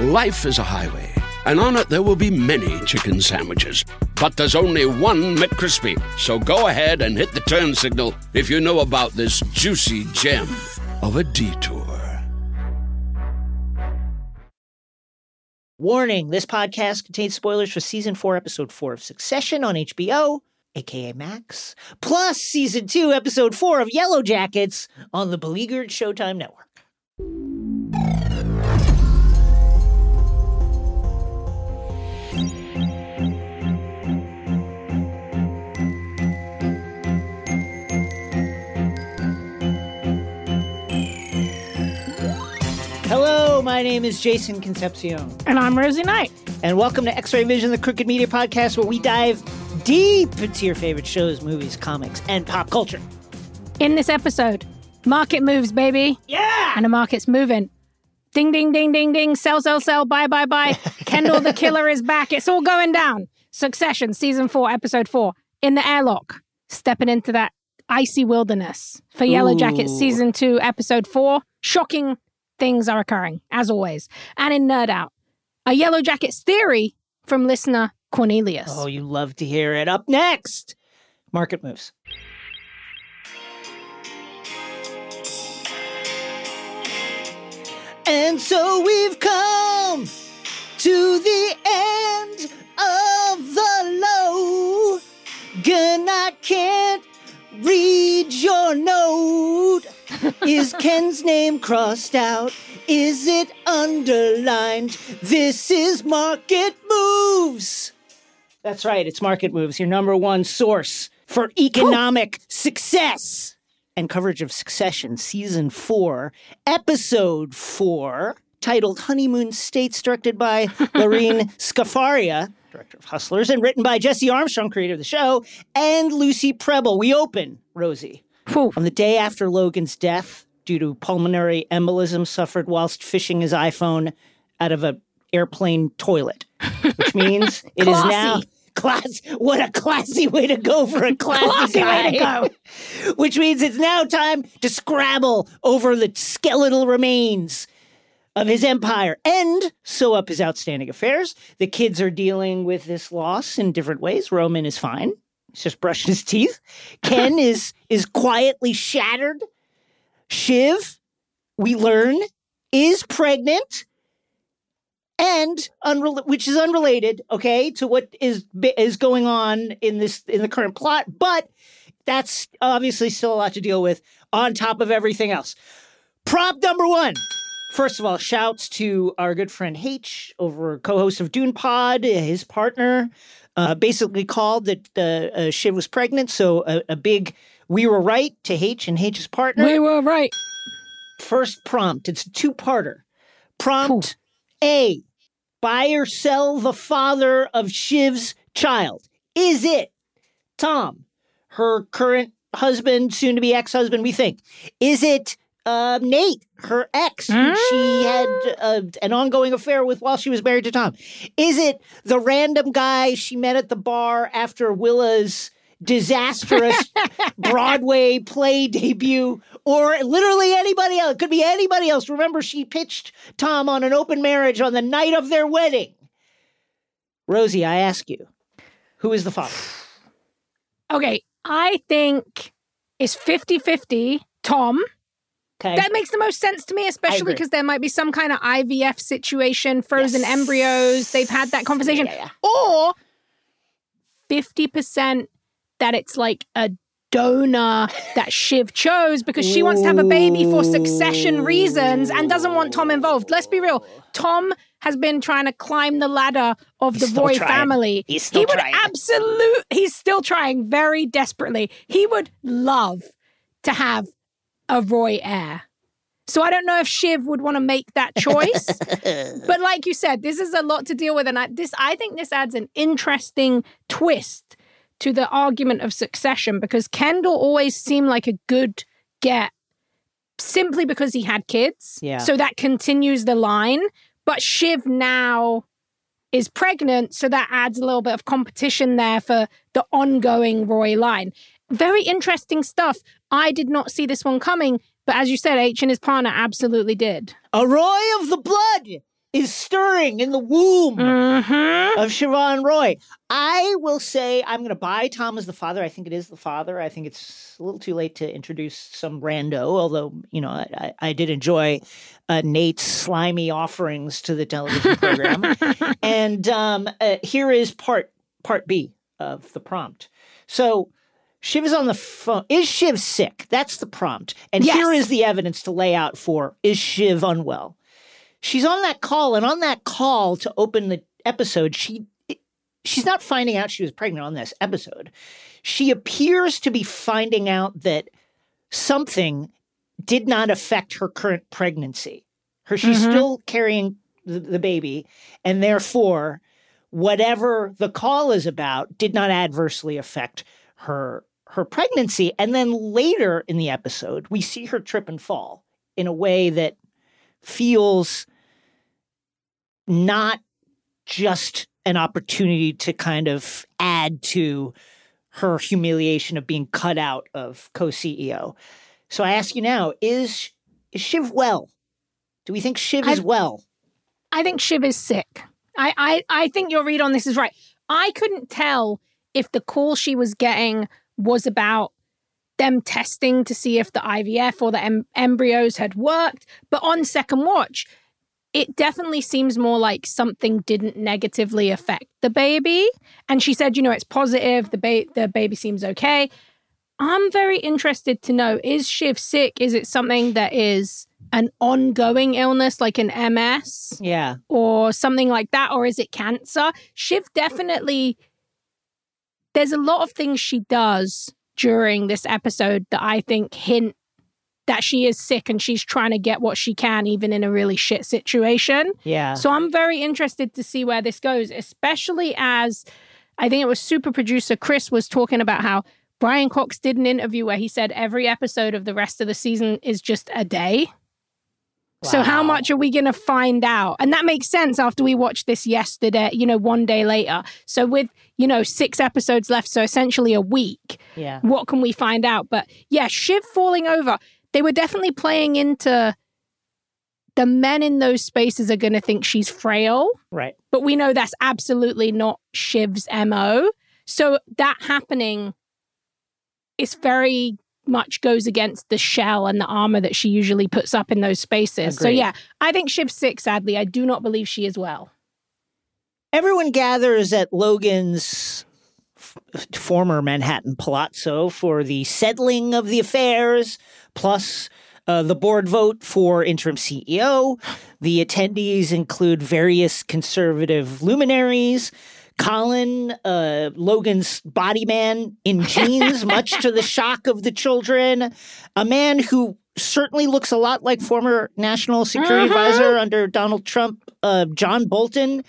Life is a highway, and on it there will be many chicken sandwiches. But there's only one McCrispy. So go ahead and hit the turn signal if you know about this juicy gem of a detour. Warning this podcast contains spoilers for season four, episode four of Succession on HBO, aka Max, plus season two, episode four of Yellowjackets on the beleaguered Showtime Network. Hello, my name is Jason Concepcion. And I'm Rosie Knight. And welcome to X Ray Vision, the Crooked Media Podcast, where we dive deep into your favorite shows, movies, comics, and pop culture. In this episode, market moves, baby. Yeah! And the market's moving. Ding, ding, ding, ding, ding. Sell, sell, sell. Bye, bye, bye. Kendall the killer is back. It's all going down. Succession, season four, episode four. In the airlock, stepping into that icy wilderness for Yellowjackets, season two, episode four. Shocking things are occurring, as always. And in Nerd Out, a Yellowjackets theory from listener Cornelius. Oh, you love to hear it. Up next, market moves. And so we've come to the end of the low. Gun, I can't read your note. Is Ken's name crossed out? Is it underlined? This is Market Moves. That's right, it's Market Moves, your number one source for economic success and coverage of Succession, Season 4, Episode 4, titled Honeymoon States, directed by Lorene Scafaria, director of Hustlers, and written by Jesse Armstrong, creator of the show, and Lucy Prebble. We open, Rosie, Whew. on the day after Logan's death due to pulmonary embolism suffered whilst fishing his iPhone out of an airplane toilet, which means it is now class. What a classy way to go for a classy, Classy way to go which means it's now time to scrabble over the skeletal remains of his empire and sew up his outstanding affairs. The kids are dealing with this loss in different ways. Roman is fine. He's just brushing his teeth. Ken is is quietly shattered. Shiv, we learn, is pregnant. And which is unrelated, okay, to what is is going on in this in the current plot, but that's obviously still a lot to deal with on top of everything else. Prop number one. First of all, shouts to our good friend H, over co-host of Dune Pod, his partner, uh, basically called that uh, uh, Shiv was pregnant. So a, a big "we were right" to H and H's partner. We were right. First prompt. It's a two-parter. Prompt A: Buy or sell the father of Shiv's child. Is it Tom, her current husband, soon to be ex husband, we think? Is it uh, Nate, her ex, who she had uh, an ongoing affair with while she was married to Tom? Is it the random guy she met at the bar after Willa's disastrous Broadway play debut? Or literally anybody else? It could be anybody else. Remember, she pitched Tom on an open marriage on the night of their wedding. Rosie, I ask you, who is the father? Okay, I think it's 50 50 Tom. Okay. That makes the most sense to me, especially because there might be some kind of IVF situation, frozen Yes. embryos. They've had that conversation. Yeah, yeah, Or 50% that it's like a donor that Shiv chose because she wants to have a baby for succession reasons and doesn't want Tom involved. Let's be real. Tom has been trying to climb the ladder of He's the trying. family. He's still he would trying. absolute he's still trying very desperately. He would love to have a Roy heir. So I don't know if Shiv would want to make that choice. but like you said, this is a lot to deal with, and I, this I think this adds an interesting twist to the argument of succession because Kendall always seemed like a good get simply because he had kids. Yeah. So that continues the line. But Shiv now is pregnant, so that adds a little bit of competition there for the ongoing Roy line. Very interesting stuff. I did not see this one coming, but as you said, H and his partner absolutely did. A Roy of the blood. is stirring in the womb Mm-hmm. of Siobhan Roy. I will say I'm going to buy Tom as the father. I think it is the father. I think it's a little too late to introduce some rando, although, you know, I, I, I did enjoy uh, Nate's slimy offerings to the television program. and um, uh, here is part part B of the prompt. So Shiv is on the phone. Is Shiv sick? That's the prompt. And Yes. here is the evidence to lay out for is Shiv unwell? She's on that call, and on that call to open the episode, she she's not finding out she was pregnant on this episode. She appears to be finding out that something did not affect her current pregnancy. Her she's Mhm. still carrying the, the baby, and therefore, whatever the call is about did not adversely affect her her pregnancy. And then later in the episode, we see her trip and fall in a way that feels not just an opportunity to kind of add to her humiliation of being cut out of co-CEO. So I ask you now, is is Shiv well? Do we think Shiv is well? I think Shiv is sick. I, I, I think your read on this is right. I couldn't tell if the call she was getting was about them testing to see if the IVF or the em- embryos had worked. But on second watch, it definitely seems more like something didn't negatively affect the baby. And she said, you know, it's positive. The, ba- the baby seems okay. I'm very interested to know is Shiv sick? Is it something that is an ongoing illness like an MS? Yeah. or something like that, or is it cancer? Shiv definitely, there's a lot of things she does during this episode that I think hint that she is sick and she's trying to get what she can, even in a really shit situation. Yeah. So I'm very interested to see where this goes, especially as I think it was super producer Chris was talking about how Brian Cox did an interview where he said every episode of the rest of the season is just a day. So how much are we going to find out? And that makes sense after we watched this yesterday, you know, one day later. So with, you know, 6 episodes left, so essentially a week, Yeah. what can we find out? But yeah, Shiv falling over. They were definitely playing into the men in those spaces are going to think she's frail, Right. but we know that's absolutely not Shiv's MO. So that happening is very much goes against the shell and the armor that she usually puts up in those spaces. So yeah, I think Shiv's sick, sadly. I do not believe she is well. Everyone gathers at Logan's f- former Manhattan palazzo for the settling of the affairs, plus uh, the board vote for interim CEO. The attendees include various conservative luminaries. Colin, uh, Logan's body man in jeans, much to the shock of the children. A man who certainly looks a lot like former national security Mhm. advisor under Donald Trump, uh, John Bolton.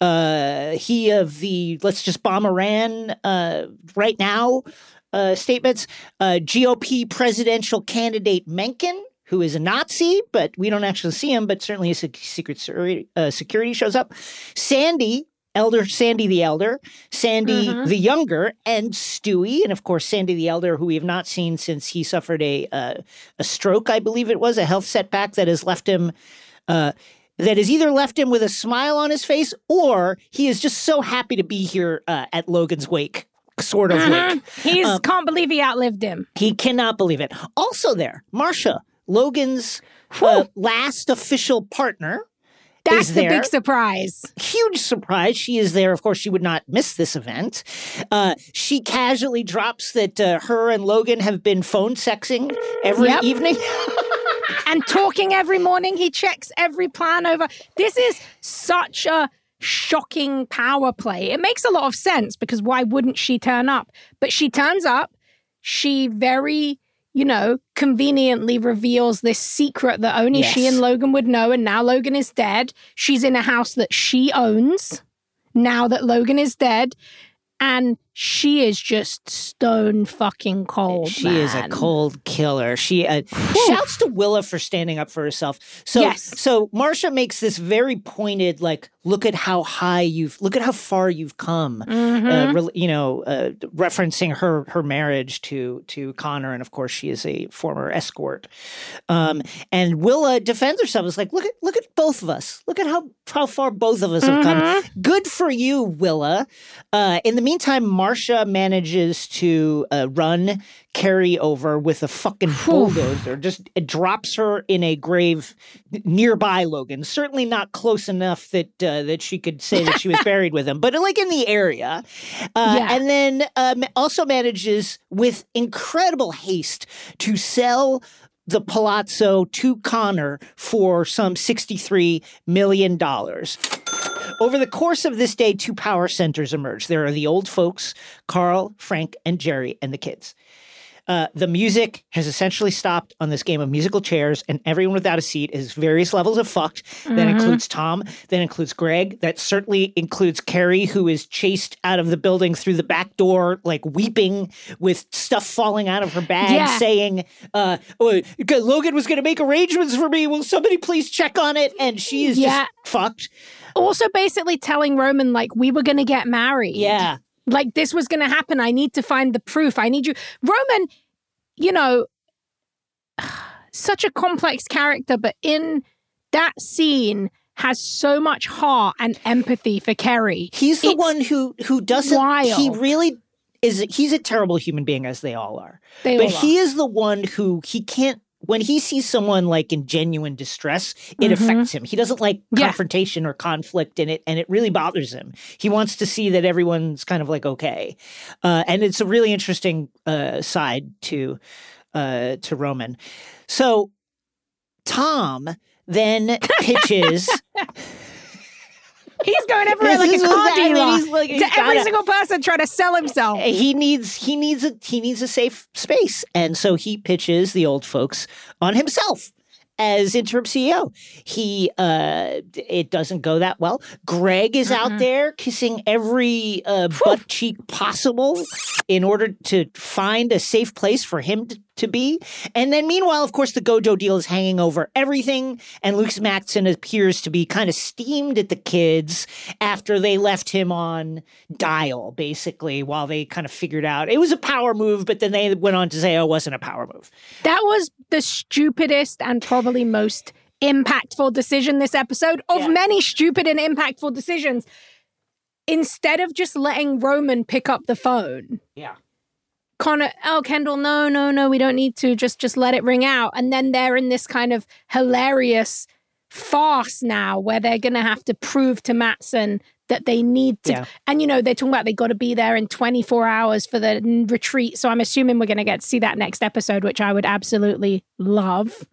Uh, he of the let's just bomb Iran uh, right now uh, statements. Uh, GOP presidential candidate Mencken, who is a Nazi, but we don't actually see him, but certainly his secret uh, security shows up. Sandy, Elder Sandy the Elder, Sandy Mhm. the Younger, and Stewy, and of course Sandy the Elder, who we have not seen since he suffered a uh, a stroke, I believe it was, a health setback that has left him. Uh, that has either left him with a smile on his face or he is just so happy to be here uh, at Logan's wake, sort of wake. He Um, can't believe he outlived him. He cannot believe it. Also, there, Marcia, Logan's uh, last official partner. That's the there. big surprise. Huge surprise. She is there. Of course, she would not miss this event. Uh, she casually drops that uh, her and Logan have been phone sexing every Yep. evening. and talking every morning. He checks every plan over. This is such a shocking power play. It makes a lot of sense because why wouldn't she turn up? But she turns up. She very, you know, conveniently reveals this secret that only she and Logan would know. And now Logan is dead. She's in a house that she owns now that Logan is dead. And she is just stone fucking cold. She is a cold killer. She uh, shouts to Willa for standing up for herself. So, Yes. so Marcia makes this very pointed, like, look at how high you've, look at how far you've come. Mm-hmm. Uh, rel- you know, uh, referencing her her marriage to to Connor, and of course she is a former escort. Um, and Willa defends herself. It's like, look at look at both of us. Look at how how far both of us have come. Good for you, Willa. Uh, in the meantime, Marcia manages to uh, run Kerry over with a fucking bulldozer. Just it drops her in a grave nearby Logan. Certainly not close enough that uh, that she could say that she was buried with him, but like in the area. Uh, Yeah. And then um, also manages with incredible haste to sell the palazzo to Connor for some $63 million. Over the course of this day, two power centers emerge. There are the old folks, Karl, Frank, and Gerri, and the kids. Uh, the music has essentially stopped on this game of musical chairs, and everyone without a seat is various levels of fucked. That includes Tom, that includes Greg, that certainly includes Kerry, who is chased out of the building through the back door, like weeping with stuff falling out of her bag, Yeah. saying, uh, oh, Logan was going to make arrangements for me. Will somebody please check on it? And she is Yeah. just fucked. Also, basically telling Roman, like, we were going to get married. Yeah. Like, this was going to happen. I need to find the proof. I need you. Roman, you know, such a complex character, but in that scene has so much heart and empathy for Kerry. He's the It's one who who doesn't. He really is. He's a terrible human being, as they all are. They but all he is the one who he can't. When he sees someone like in genuine distress, it Mhm. affects him. He doesn't like Yeah. confrontation or conflict in it, and it really bothers him. He wants to see that everyone's kind of like okay, uh, and it's a really interesting uh, side to uh, to Roman. So Tom then pitches. He's going everywhere like a car dealer he's like- to every gotta- single person trying to sell himself. he needs he needs a he needs a safe space and so he pitches the old folks on himself as interim CEO. He uh it doesn't go that well. Greg is out there kissing every uh, butt cheek possible in order to find a safe place for him to, to be. And then meanwhile, of course, the Gojo deal is hanging over everything and Lukas Matsson appears to be kind of steamed at the kids after they left him on dial basically while they kind of figured out it was a power move but then they went on to say oh it wasn't a power move That was the stupidest and probably most impactful decision this episode of Yeah. many stupid and impactful decisions. Instead of just letting Roman pick up the phone, yeah Connor, oh Kendall, no, no, no, we don't need to. Just just let it ring out. And then they're in this kind of hilarious farce now where they're gonna have to prove to Matsson that they need to Yeah. and you know they're talking about they got to be there in 24 hours for the retreat so i'm assuming we're going to get to see that next episode which i would absolutely love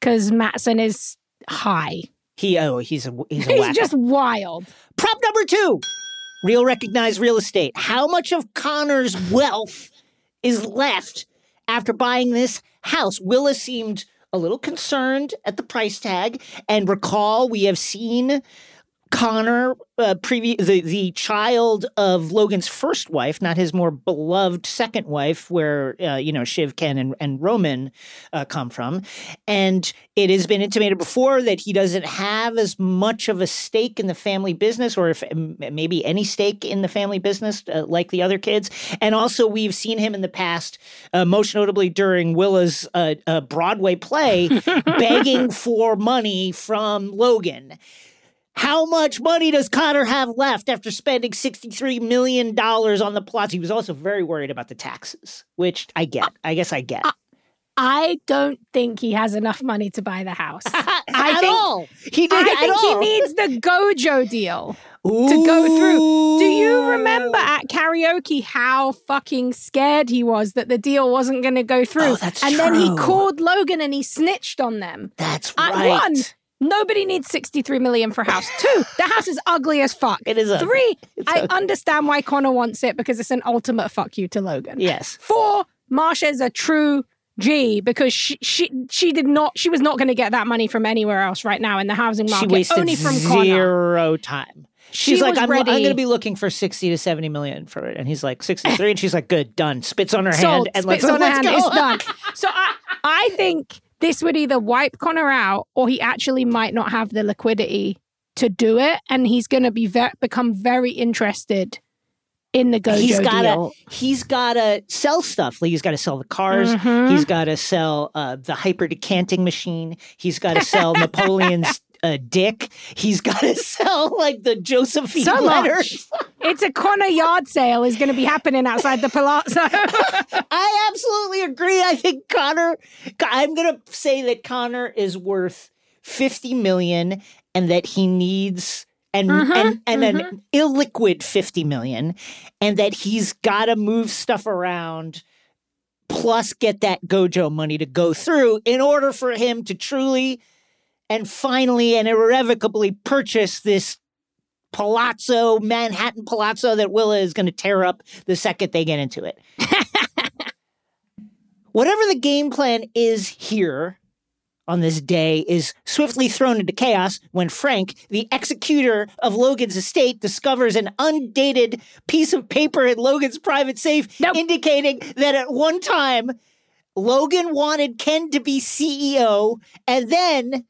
because matsson is high he oh he's a he's a he's just wild prop number two real recognized real estate how much of connor's wealth is left after buying this house. Willa seemed a little concerned at the price tag and recall we have seen Connor, uh, previ- the the child of Logan's first wife, not his more beloved second wife, where uh, you know Shiv, Ken, and, and Roman uh, come from, and it has been intimated before that he doesn't have as much of a stake in the family business, or if m- maybe any stake in the family business, uh, like the other kids. And also, we've seen him in the past, uh, most notably during Willa's uh, uh, Broadway play, begging for money from Logan. How much money does Connor have left after spending $63 million on the plots? He was also very worried about the taxes, which I get. I guess I get. i don't think he has enough money to buy the house I at think- all. He did i at think all. he needs the gojo deal to go through. Do you remember at karaoke how fucking scared he was that the deal wasn't going to go through? Oh, that's and then he called Logan and he snitched on them. That's At right. one, nobody needs 63 million for a house. Two, the house is ugly as fuck. It is ugly. Three, It's I ugly. understand why Connor wants it because it's an ultimate fuck you to Logan. Yes. Four, Marcia's a true G because she she she did not she was not going to get that money from anywhere else right now in the housing market. She wasted only from Connor. zero time. She's she like, I'm, ready. I'm going to be looking for 60 to 70 million for it. And he's like, 63. and she's like, good, done. Spits on her Sold. hand. And Spits let's, on her hand. go. It's done. So I, I think this would either wipe Connor out or he actually might not have the liquidity to do it. And he's going to be ve- become very interested in the Gojo he's gotta deal. he's gotta sell stuff. Like he's gotta sell the cars. Mhm. He's gotta sell uh, the hyper decanting machine. He's gotta sell Napoleon's uh, dick. He's gotta sell like the Josephine So letters. It's a Connor yard sale is going to be happening outside the Palazzo. I absolutely agree. I think Connor. I'm gonna say that Connor is worth fifty million, and that he needs and and and an illiquid fifty million, and that he's got to move stuff around. Plus, get that Gojo money to go through in order for him to truly and finally and irrevocably purchase this palazzo, Manhattan palazzo that Willa is going to tear up the second they get into it. Whatever the game plan is here on this day is swiftly thrown into chaos when Frank, the executor of Logan's estate, discovers an undated piece of paper in Logan's private safe Nope. indicating that at one time Logan wanted Ken to be CEO and then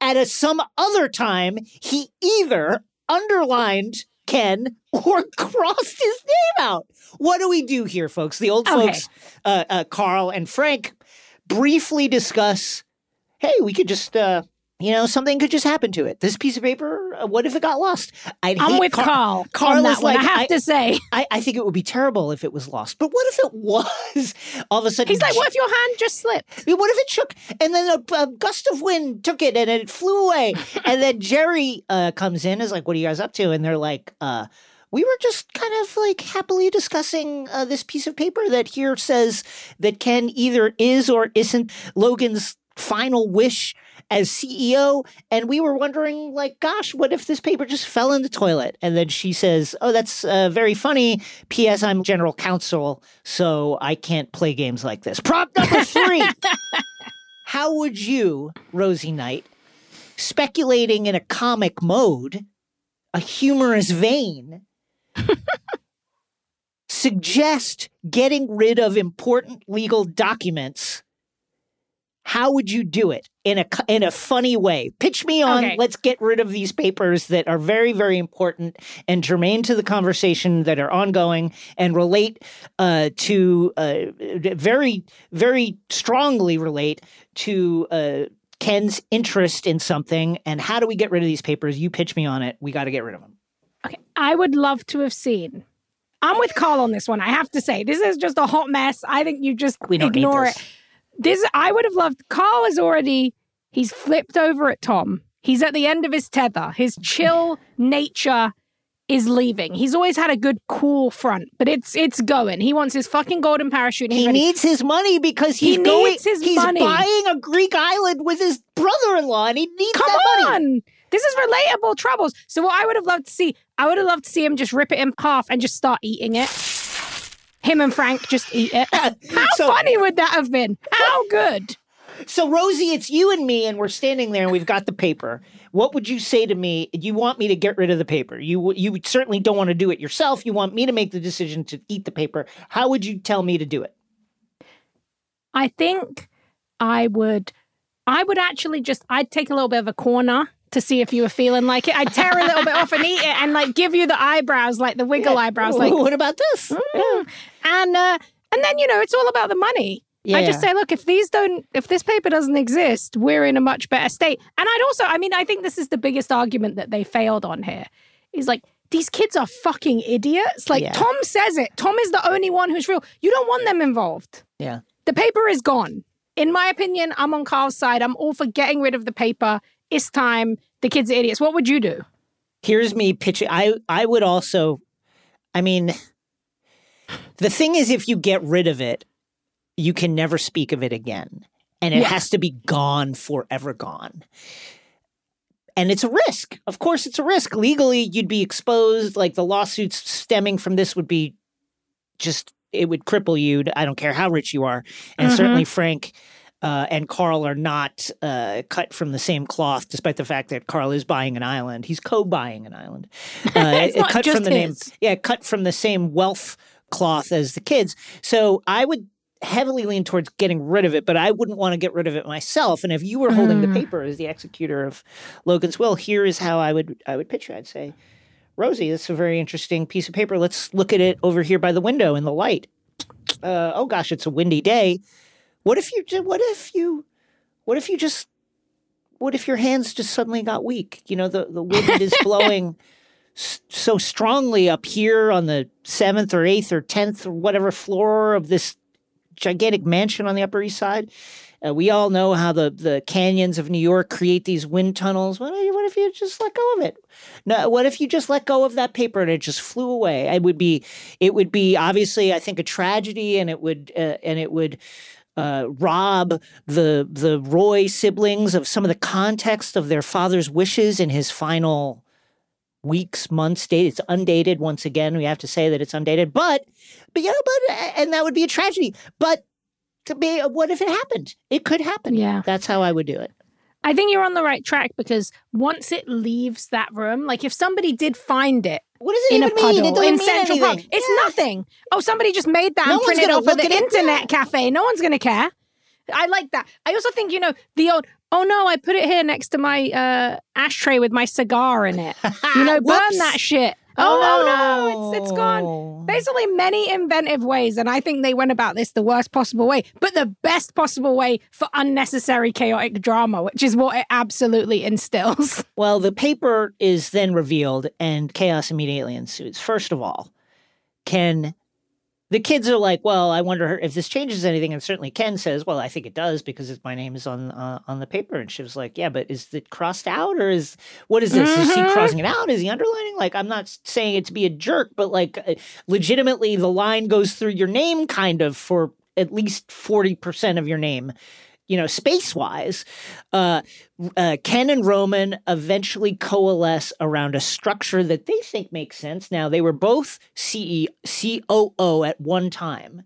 at a some other time he either underlined Ken or crossed his name out. What do we do here, folks? The old Okay. folks, uh, uh, Karl and Frank, briefly discuss. Hey, we could just, uh, you know, something could just happen to it. This piece of paper. Uh, what if it got lost? I'd I'm with Car- Karl. Karl is one, like, I have I- to say. I, I think it would be terrible if it was lost. But what if it was? All of a sudden, He's like, what if your hand just slipped? I what if it shook and then a, a gust of wind took it and it flew away? and then Gerri uh, comes in, is like, "What are you guys up to?" And they're like, uh, "We were just kind of like happily discussing uh, this piece of paper that here says that Ken either is or isn't Logan's final wish." As CEO, and we were wondering, like, gosh, what if this paper just fell in the toilet? And then she says, "Oh, that's uh, very funny. P.S. I'm general counsel, so I can't play games like this." Prop number three. How would you, Rosie Knight, speculating in a comic mode, a humorous vein, suggest getting rid of important legal documents? How would you do it in a in a funny way? Pitch me on. Okay. Let's get rid of these papers that are very very important and germane to the conversation that are ongoing and relate uh, to uh, very very strongly relate to uh, Ken's interest in something. And how do we get rid of these papers? You pitch me on it. We got to get rid of them. Okay, I would love to have seen. I'm with Karl on this one. I have to say, this is just a hot mess. I think you just We don't ignore need it. This. I would have loved. Karl is already. He's flipped over at Tom. He's at the end of his tether. His chill nature is leaving. He's always had a good, cool front, but it's it's going. He wants his fucking golden parachute. He ready. needs his money because He he's going. needs his he's money. buying a Greek island with his brother-in-law, and he needs Come that money. on. This is relatable troubles. So what I would have loved to see, I would have loved to see him just rip it in half and just start eating it. Him and Frank just eat it. How So- funny would that have been? How good? So, Rosie, it's you and me, and we're standing there, and we've got the paper. What would you say to me? You want me to get rid of the paper? You you certainly don't want to do it yourself. You want me to make the decision to eat the paper. How would you tell me to do it? I think I would I would actually just I'd take a little bit of a corner to see if you were feeling like it. I'd tear a little bit off and eat it and like give you the eyebrows, like the wiggle eyebrows, like what about this? Mm. and uh and then you know it's all about the money. I just say, look, if these don't, if this paper doesn't exist, we're in a much better state. And I'd also, I mean, I think this is the biggest argument that they failed on here. Is like these kids are fucking idiots. Like Yeah. Tom says it. Tom is the only one who's real. You don't want them involved. yeah. The paper is gone. In my opinion, I'm on Karl's side. I'm all for getting rid of the paper. It's time. The kids are idiots. What would you do? here's me pitching. I I would also, I mean, the thing is, if you get rid of it, you can never speak of it again, and it Yeah. has to be gone forever, gone. And it's a risk. Of course, it's a risk. Legally, you'd be exposed. Like the lawsuits stemming from this would be just, it would cripple you. I don't care how rich you are. And Mhm. certainly, Frank uh, and Karl are not uh, cut from the same cloth, despite the fact that Karl is buying an island. He's co-buying an island. It's not cut just from the name, yeah, cut from the same wealth cloth as the kids. So I would heavily lean towards getting rid of it, but I wouldn't want to get rid of it myself. And if you were holding the Mm. paper as the executor of Logan's will, here is how I would I would pitch it. I'd say, Rosie, that's a very interesting piece of paper. Let's look at it over here by the window in the light. Uh, oh gosh, it's a windy day. What if you? What if you? What if you just? What if your hands just suddenly got weak? You know, the the wind is blowing s- so strongly up here on the seventh or eighth or tenth or whatever floor of this gigantic mansion on the Upper East Side. Uh, we all know how the, the canyons of New York create these wind tunnels. What, if- what if you just let go of it? No, what if you just let go of that paper and it just flew away? It would be, it would be obviously, I think, a tragedy, and it would, uh, and it would uh, rob the the Roy siblings of some of the context of their father's wishes in his final weeks, months, date. It's undated once again. We have to say that it's undated, but but you know, but and that would be a tragedy. But to be, what if it happened? It could happen. Yeah. that's how I would do it. I think you're on the right track because once it leaves that room, like if somebody did find it What does it in a even mean? It doesn't in mean Central Park, anything. it's Yeah. nothing. Oh, somebody just made that No and printed it off at the at it. internet cafe. No one's going to care. I like that. I also think, you know, the old, oh no, I put it here next to my uh, ashtray with my cigar in it. You know, burn that shit. Oh, no, no, it's, it's gone. Oh. Basically, many inventive ways, and I think they went about this the worst possible way, but the best possible way for unnecessary chaotic drama, which is what it absolutely instills. Well, the paper is then revealed and chaos immediately ensues. First of all, Ken, the kids are like, well, I wonder if this changes anything. And certainly Ken says, well, I think it does because my name is on uh, on the paper. And she was like, yeah, but is it crossed out or is, what is this? Is he Mhm. crossing it out? Is he underlining? Like, I'm not saying it to be a jerk, but like uh, legitimately the line goes through your name kind of for at least 40% of your name you know, space wise, uh, uh, Ken and Roman eventually coalesce around a structure that they think makes sense. Now, they were both CE, COO at one time.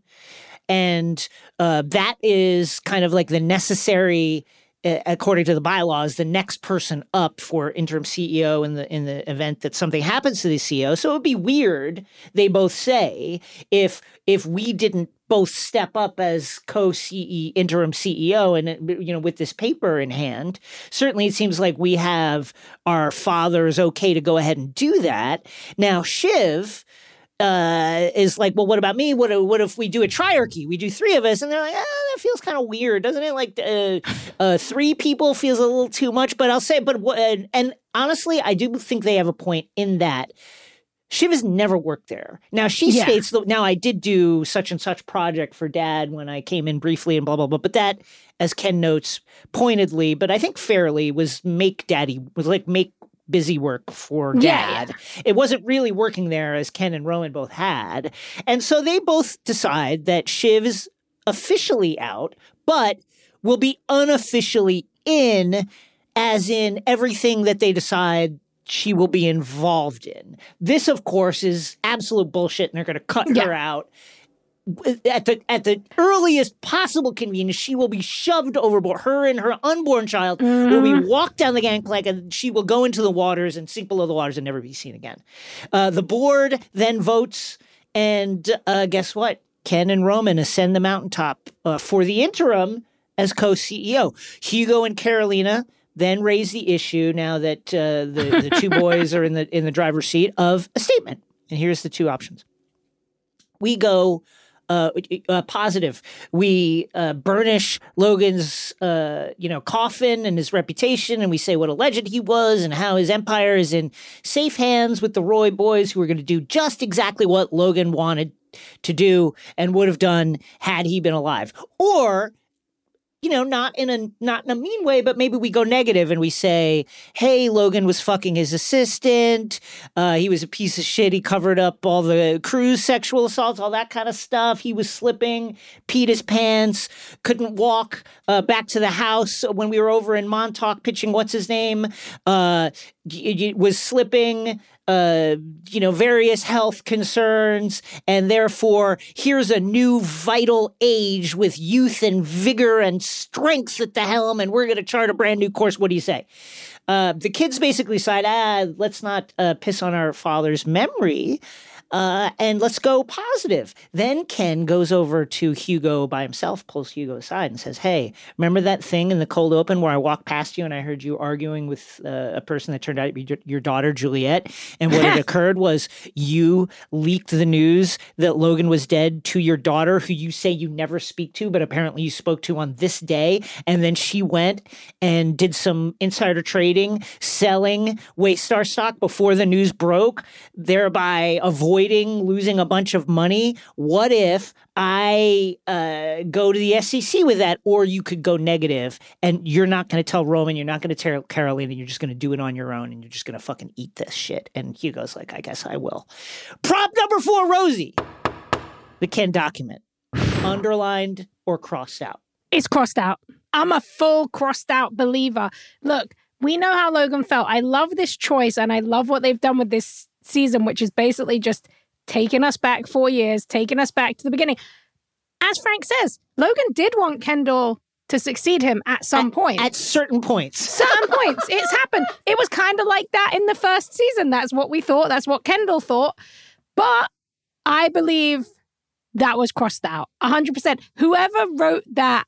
And uh, that is kind of like the necessary, according to the bylaws, the next person up for interim CEO in the in the event that something happens to the CEO. So it would be weird, they both say, if if we didn't both step up as co-CE interim CEO and you know with this paper in hand certainly it seems like we have our fathers okay to go ahead and do that now Shiv uh, is like, well, what about me? What, what if we do a triarchy? We do three of us, and they're like, ah, that feels kind of weird, doesn't it? Like, uh, uh, three people feels a little too much. But I'll say, but what? And, and honestly, I do think they have a point in that Shiv has never worked there. Now she Yeah. states that now I did do such and such project for dad when I came in briefly and blah blah blah. But that, as Ken notes pointedly, but I think fairly, was make daddy was like make busy work for Yeah, dad. It wasn't really working there as Ken and Roman both had. And so they both decide that Shiv is officially out, but will be unofficially in, as in everything that they decide she will be involved in. This, of course, is absolute bullshit, and they're going to cut her out. At the at the earliest possible convenience, she will be shoved overboard. Her and her unborn child will be walked down the gangplank, and she will go into the waters and sink below the waters and never be seen again. Uh, the board then votes, and uh, guess what? Ken and Roman ascend the mountaintop uh, for the interim as co-CEO. Hugo and Carolina then raise the issue now that uh, the the two boys are in the in the driver's seat of a statement. And here's the two options. We go uh, uh, positive. We uh, burnish Logan's, uh, you know, coffin and his reputation, and we say what a legend he was, and how his empire is in safe hands with the Roy boys, who are going to do just exactly what Logan wanted to do and would have done had he been alive. Or you know, not in a not in a mean way, but maybe we go negative and we say, "Hey, Logan was fucking his assistant. Uh, he was a piece of shit. He covered up all the crew's sexual assaults, all that kind of stuff. He was slipping, peed his pants, couldn't walk uh, back to the house when we were over in Montauk pitching what's his name. Uh, was slipping uh you know various health concerns and therefore here's a new vital age with youth and vigor and strength at the helm and we're going to chart a brand new course what do you say uh, the kids basically decide, ah, let's not uh, piss on our father's memory. Uh, and let's go positive. Then Ken goes over to Hugo by himself, pulls Hugo aside, and says, Hey, remember that thing in the cold open where I walked past you and I heard you arguing with uh, a person that turned out to be your daughter, Juliet? And what had occurred was you leaked the news that Logan was dead to your daughter, who you say you never speak to, but apparently you spoke to on this day. And then she went and did some insider trading, selling Waystar stock before the news broke, thereby avoiding losing a bunch of money. What if I uh, go to the SEC with that? Or you could go negative and you're not going to tell Roman, you're not going to tell Carolina, you're just going to do it on your own and you're just going to fucking eat this shit. And Hugo's like, I guess I will. Prop number four, Rosie. The Ken document, underlined or crossed out. It's crossed out. I'm a full crossed out believer. Look, we know how Logan felt. I love this choice and I love what they've done with this season, which is basically just taking us back four years, taking us back to the beginning. As Frank says, Logan did want Kendall to succeed him at some at, point. At certain points. certain points. It's happened. It was kind of like that in the first season. That's what we thought. That's what Kendall thought. But I believe that was crossed out 100%. Whoever wrote that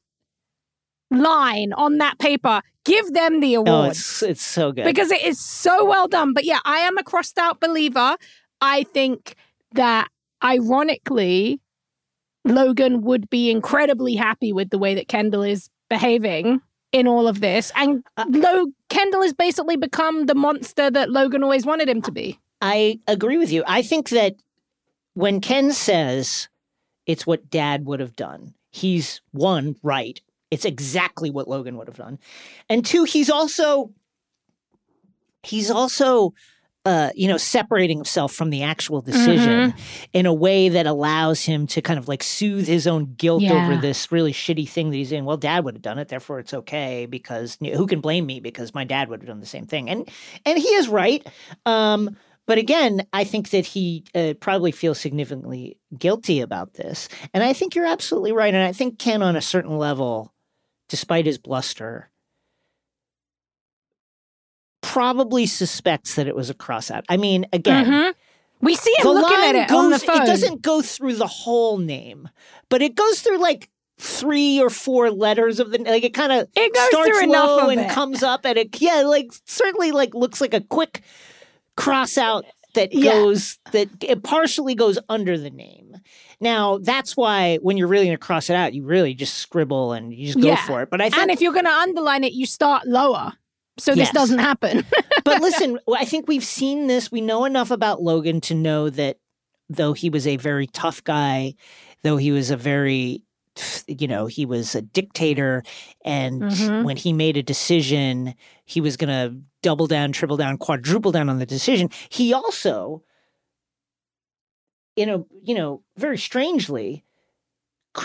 line on that paper, give them the award. Oh, it's, it's so good. Because it is so well done. But yeah, I am a crossed out believer. I think that ironically, Logan would be incredibly happy with the way that Kendall is behaving in all of this. And Uh, Lo- Kendall has basically become the monster that Logan always wanted him to be. I agree with you. I think that when Ken says it's what dad would have done, he's one, right. It's exactly what Logan would have done. And two, he's also he's also uh, you know, separating himself from the actual decision in a way that allows him to kind of like soothe his own guilt Yeah. over this really shitty thing that he's in. Well, dad would have done it, therefore it's okay because you know, who can blame me because my dad would have done the same thing. And and he is right. Um, but again, I think that he uh, probably feels significantly guilty about this. And I think you're absolutely right. And I think Ken, on a certain level, despite his bluster, probably suspects that it was a cross out. I mean, again, Mhm. We see him looking at it goes, on the phone. It doesn't go through the whole name, but it goes through like three or four letters of the like it kind of It goes starts through low and it. comes up and it yeah like certainly like looks like a quick cross out that Yeah. goes that it partially goes under the name. Now that's why when you're really gonna cross it out, you really just scribble and you just go Yeah. for it. But I think and if you're going to underline it, you start lower. So this Yes. doesn't happen. but listen, I think we've seen this. We know enough about Logan to know that though he was a very tough guy, though he was a very, you know, he was a dictator. And Mhm. when he made a decision, he was going to double down, triple down, quadruple down on the decision. He also, you know, you know, very strangely,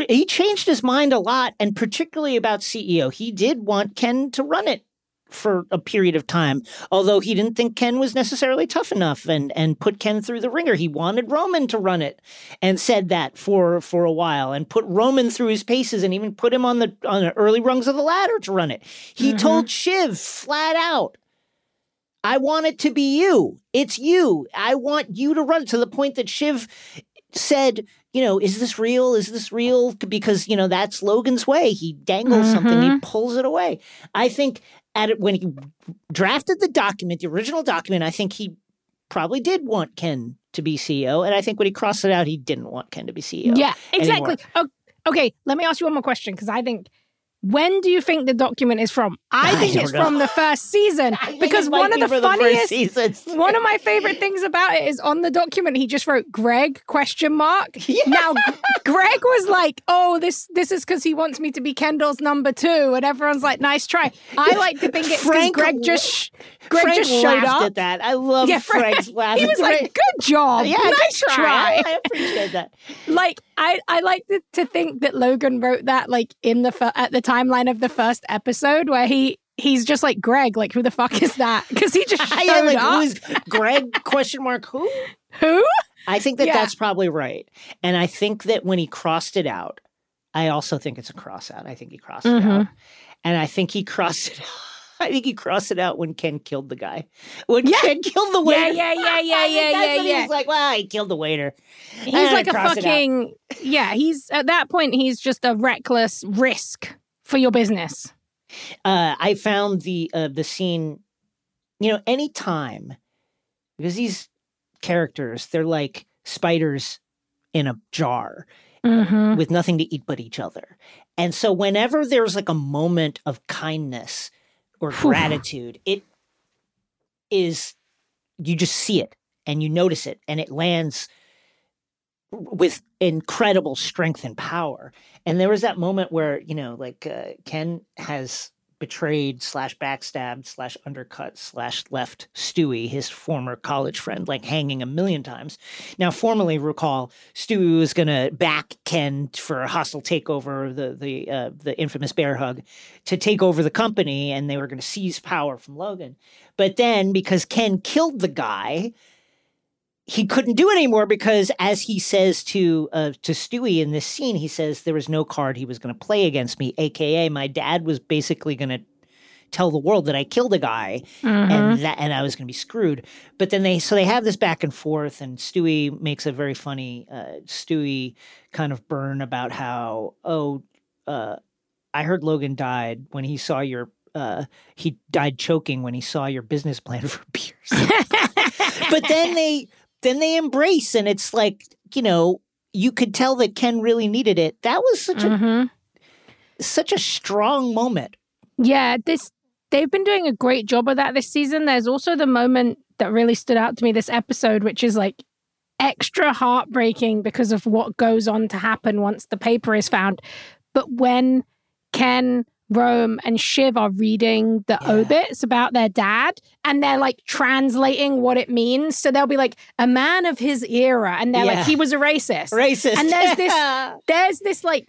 he changed his mind a lot, and particularly about CEO. He did want Ken to run it for a period of time, although he didn't think Ken was necessarily tough enough and and put Ken through the ringer. He wanted Roman to run it and said that for for a while and put Roman through his paces and even put him on the on the early rungs of the ladder to run it. He Mhm. told Shiv flat out, I want it to be you. It's you. I want you to run to the point that Shiv said, you know, is this real? Is this real? Because, you know, that's Logan's way. He dangles something, he mm-hmm. pulls it away. I think at it when he drafted the document, the original document, I think he probably did want Ken to be CEO. And I think when he crossed it out, he didn't want Ken to be CEO. Yeah, exactly. Oh, okay, let me ask you one more question because I think when do you think the document is from? I I think don't it's know. from the first season because one of the funniest seasons. one of my favorite things about it is on the document he just wrote Greg question mark. Yeah. Now Greg was like, "Oh, this this is because he wants me to be Kendall's number two. and everyone's like, "Nice try." I like to think it's because Greg just Greg Frank just showed up. at that. I love Yeah, Frank- Frank's laugh. He was like, "Good job, yeah, nice good try." I appreciate that. like I, I like to, to think that Logan wrote that like in the at the timeline of the first episode where he he's just like Greg. Like, who the fuck is that? Because he just showed yeah, like up. who is Greg? Question mark who? who? I think that Yeah. that's probably right, and I think that when he crossed it out, I also think it's a cross out. I think he crossed it Mhm. out, and I think he crossed it. out. I think he crossed it out when Ken killed the guy. When Yeah. Ken killed the waiter. yeah, yeah, yeah, yeah, yeah, yeah. was like, "Well, he killed the waiter." He's like a gonna cross it out. fucking yeah. He's at that point. He's just a reckless risk for your business. uh, I found the uh, the scene. You know, any time because these characters, they're like spiders in a jar Mm-hmm. with nothing to eat but each other, and so whenever there's like a moment of kindness or gratitude, it is you just see it and you notice it, and it lands with incredible strength and power. And there was that moment where, you know, like uh, Ken has betrayed slash backstabbed slash undercut slash left Stewy, his former college friend, like hanging a million times. Now, formally recall, Stewy was going to back Ken for a hostile takeover, the the uh, the infamous bear hug, to take over the company, and they were going to seize power from Logan. But then, because Ken killed the guy, he couldn't do it anymore because, as he says to uh, to Stewy in this scene, he says there was no card he was going to play against me. AKA, my dad was basically going to tell the world that I killed a guy, Mm-hmm. and that and I was going to be screwed. But then they so they have this back and forth, and Stewy makes a very funny uh, Stewy kind of burn about how oh uh, I heard Logan died when he saw your. Uh, he died choking when he saw your business plan for beers but then they then they embrace and it's like you know you could tell that ken really needed it that was such a Mhm. such a strong moment Yeah, this they've been doing a great job of that this season. There's also the moment that really stood out to me this episode, which is like extra heartbreaking because of what goes on to happen once the paper is found. But when Ken, Rome, and Shiv are reading the Yeah. obits about their dad and they're like translating what it means. So they'll be like, a man of his era. And they're Yeah. like, he was a racist racist And there's this- there's this like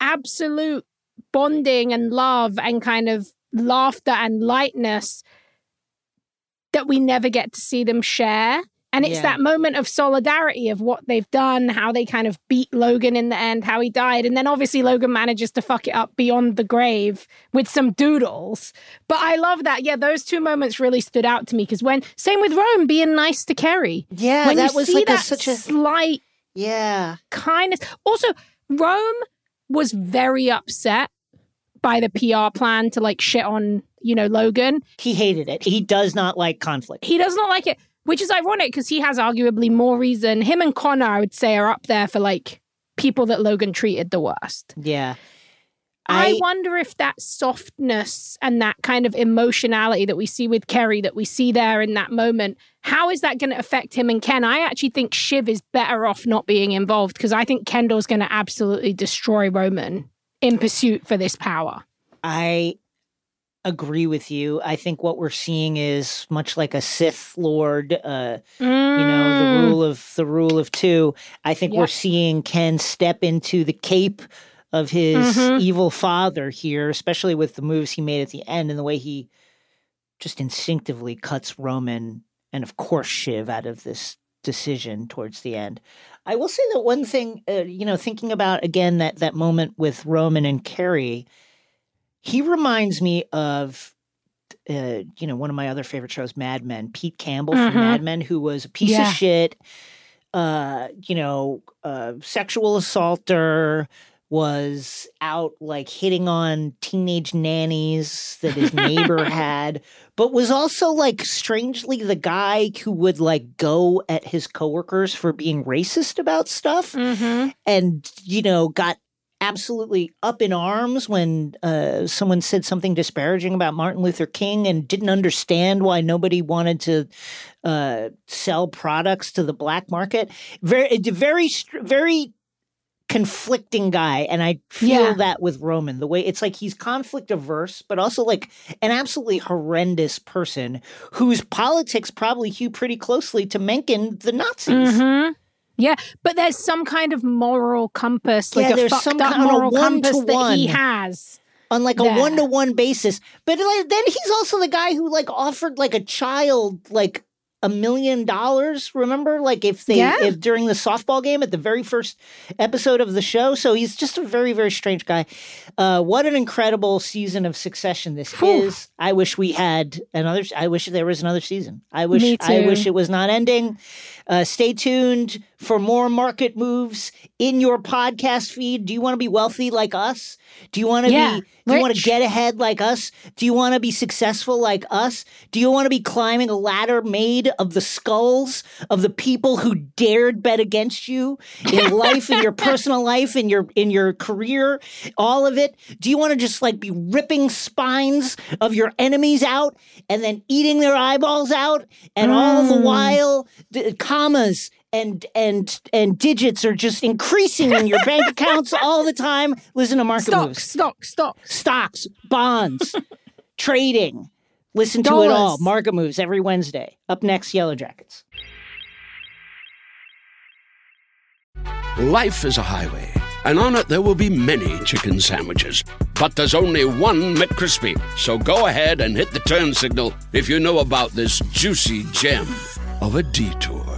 absolute bonding and love and kind of laughter and lightness that we never get to see them share. And it's Yeah. that moment of solidarity of what they've done, how they kind of beat Logan in the end, how he died. And then obviously Logan manages to fuck it up beyond the grave with some doodles. But I love that. Yeah, those two moments really stood out to me because when, same with Rome being nice to Kerry. yeah when that you was see like a, such a slight yeah kindness. Also, Rome was very upset by the PR plan to like shit on, you know, Logan. he hated it he does not like conflict He does not like it, which is ironic because he has arguably more reason. Him and Connor, I would say, are up there for like people that Logan treated the worst. yeah I, I- wonder if that softness and that kind of emotionality that we see with Kerry, that we see there in that moment, how is that going to affect him and Ken? I actually think Shiv is better off not being involved because I think Kendall's going to absolutely destroy Roman in pursuit for this power. I agree with you. I think what we're seeing is much like a Sith Lord, uh, you know, the rule of the rule of two. I think we're seeing Ken step into the cape of his Mhm. evil father here, especially with the moves he made at the end and the way he just instinctively cuts Roman and of course Shiv out of this decision towards the end. I will say that one thing, uh, you know, thinking about again that that moment with Roman and Kerry, he reminds me of uh, you know, one of my other favorite shows, Mad Men, Pete Campbell from Mad Men, who was a piece Yeah. of shit, uh, you know, uh, sexual assaulter, was out like hitting on teenage nannies that his neighbor had, but was also like strangely the guy who would like go at his coworkers for being racist about stuff Mm-hmm. and you know got absolutely up in arms when uh, someone said something disparaging about Martin Luther King and didn't understand why nobody wanted to uh, sell products to the black market. Very, very, very conflicting guy, and I feel Yeah. that with Roman. The way it's like he's conflict averse, but also like an absolutely horrendous person whose politics probably hew pretty closely to Mencken, the Nazis. Mm-hmm. Yeah, but there's some kind of moral compass, like Yeah, a there's fucked some up kind of moral to compass that he has on like a one to one basis. But like, then he's also the guy who like offered like a child like a million dollars. Remember, like if they Yeah. if during the softball game at the very first episode of the show. So he's just a very very strange guy. Uh, what an incredible season of Succession this Whew. is. I wish we had another. I wish there was another season. I wish. Me I wish it was not ending. Uh, stay tuned for more market moves in your podcast feed. Do you want to be wealthy like us? Do you want to Yeah, be? Do you want to get ahead like us? Do you want to be successful like us? Do you want to be climbing a ladder made of the skulls of the people who dared bet against you in life, in your personal life, in your in your career, all of it? Do you want to just like be ripping spines of your enemies out and then eating their eyeballs out, and all the Mm. while the commas and and and digits are just increasing in your bank accounts all the time? Listen to market moves Stocks, stock, stock. stocks, bonds, trading. Listen to it all. Market moves every Wednesday. Up next, Yellowjackets. Life is a highway, and on it there will be many chicken sandwiches. But there's only one McCrispy. So go ahead and hit the turn signal if you know about this juicy gem of a detour.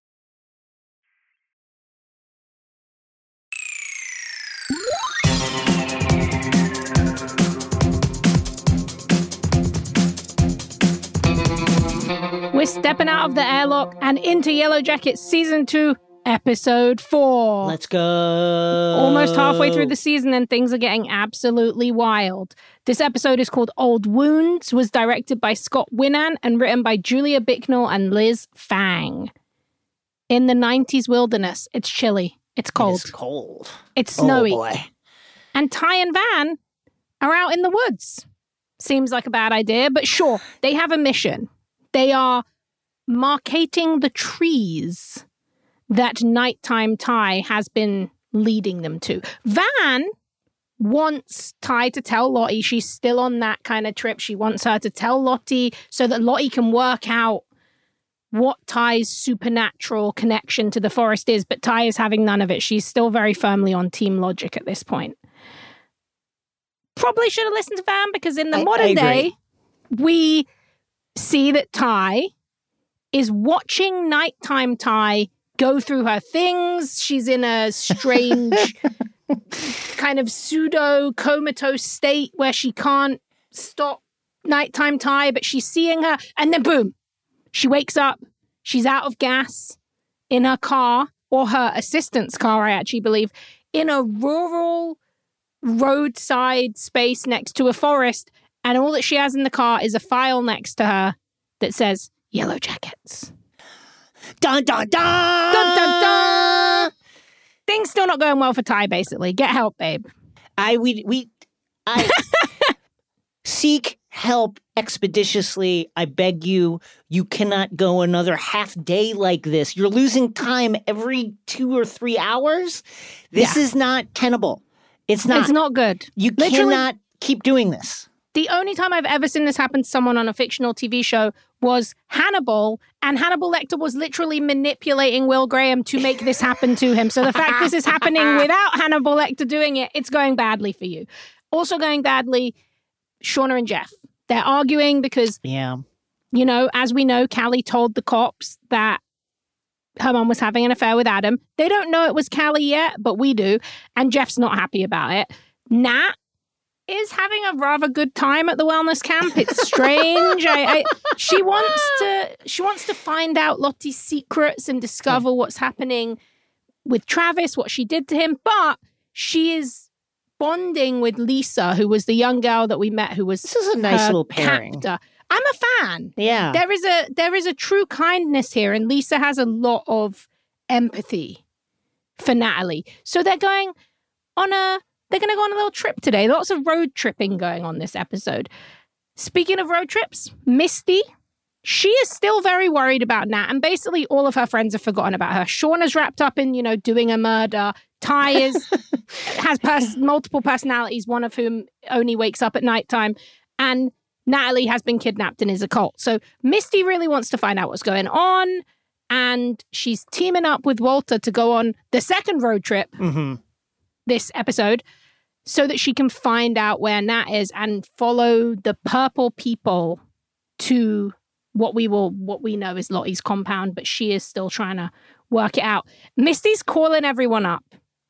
We're stepping out of the airlock and into Yellowjackets season two, episode four. Let's go. Almost halfway through the season, and things are getting absolutely wild. This episode is called Old Wounds, was directed by Scott Winant and written by Julia Bicknell and Liz Phang. In the 90s wilderness, it's chilly, it's cold, It's cold. it's snowy, Oh and Tai and Van are out in the woods. Seems like a bad idea, but sure, they have a mission. They are marketing the trees that nighttime Tai has been leading them to. Van wants Tai to tell Lottie she's still on that kind of trip. She wants her to tell Lottie so that Lottie can work out what Tai's supernatural connection to the forest is, but Tai is having none of it. She's still very firmly on team logic at this point. Probably should have listened to Van because in the I- I modern agree. day, we see that Tai is watching nighttime Tai go through her things. She's in a strange kind of pseudo comatose state where she can't stop nighttime Tai, but she's seeing her, and then boom, she wakes up. She's out of gas in her car or her assistant's car, I actually believe, in a rural roadside space next to a forest. And all that she has in the car is a file next to her that says Yellowjackets. Dun dun dun. Dun, dun, dun. Things still not going well for Tai, basically. Get help, babe. I we we I seek help expeditiously. I beg you. You cannot go another half day like this. You're losing time every two or three hours. This is not tenable. It's not. It's not good. You Literally- cannot keep doing this. The only time I've ever seen this happen to someone on a fictional TV show was Hannibal, and Hannibal Lecter was literally manipulating Will Graham to make this happen to him. So the fact this is happening without Hannibal Lecter doing it, it's going badly for you. Also going badly, Shauna and Jeff. They're arguing because, Yeah. you know, as we know, Callie told the cops that her mom was having an affair with Adam. They don't know it was Callie yet, but we do. And Jeff's not happy about it. Nat is having a rather good time at the wellness camp. It's strange. I, I she wants to she wants to find out Lottie's secrets and discover hmm. what's happening with Travis, what she did to him, but she is bonding with Lisa, who was the young girl that we met who was This is a nice little pairing. captor. I'm a fan. Yeah. There is a there is a true kindness here, and Lisa has a lot of empathy for Natalie. So they're going on a they're going to go on a little trip today. Lots of road tripping going on this episode. Speaking of road trips, Misty, she is still very worried about Nat, and basically all of her friends have forgotten about her. Shauna's wrapped up in, you know, doing a murder. Tai is has pers- multiple personalities, one of whom only wakes up at nighttime, and Natalie has been kidnapped and is a cult. So Misty really wants to find out what's going on, and she's teaming up with Walter to go on the second road trip hmm this episode so that she can find out where Nat is and follow the purple people to what we will what we know is Lottie's compound, but she is still trying to work it out. Misty's calling everyone up.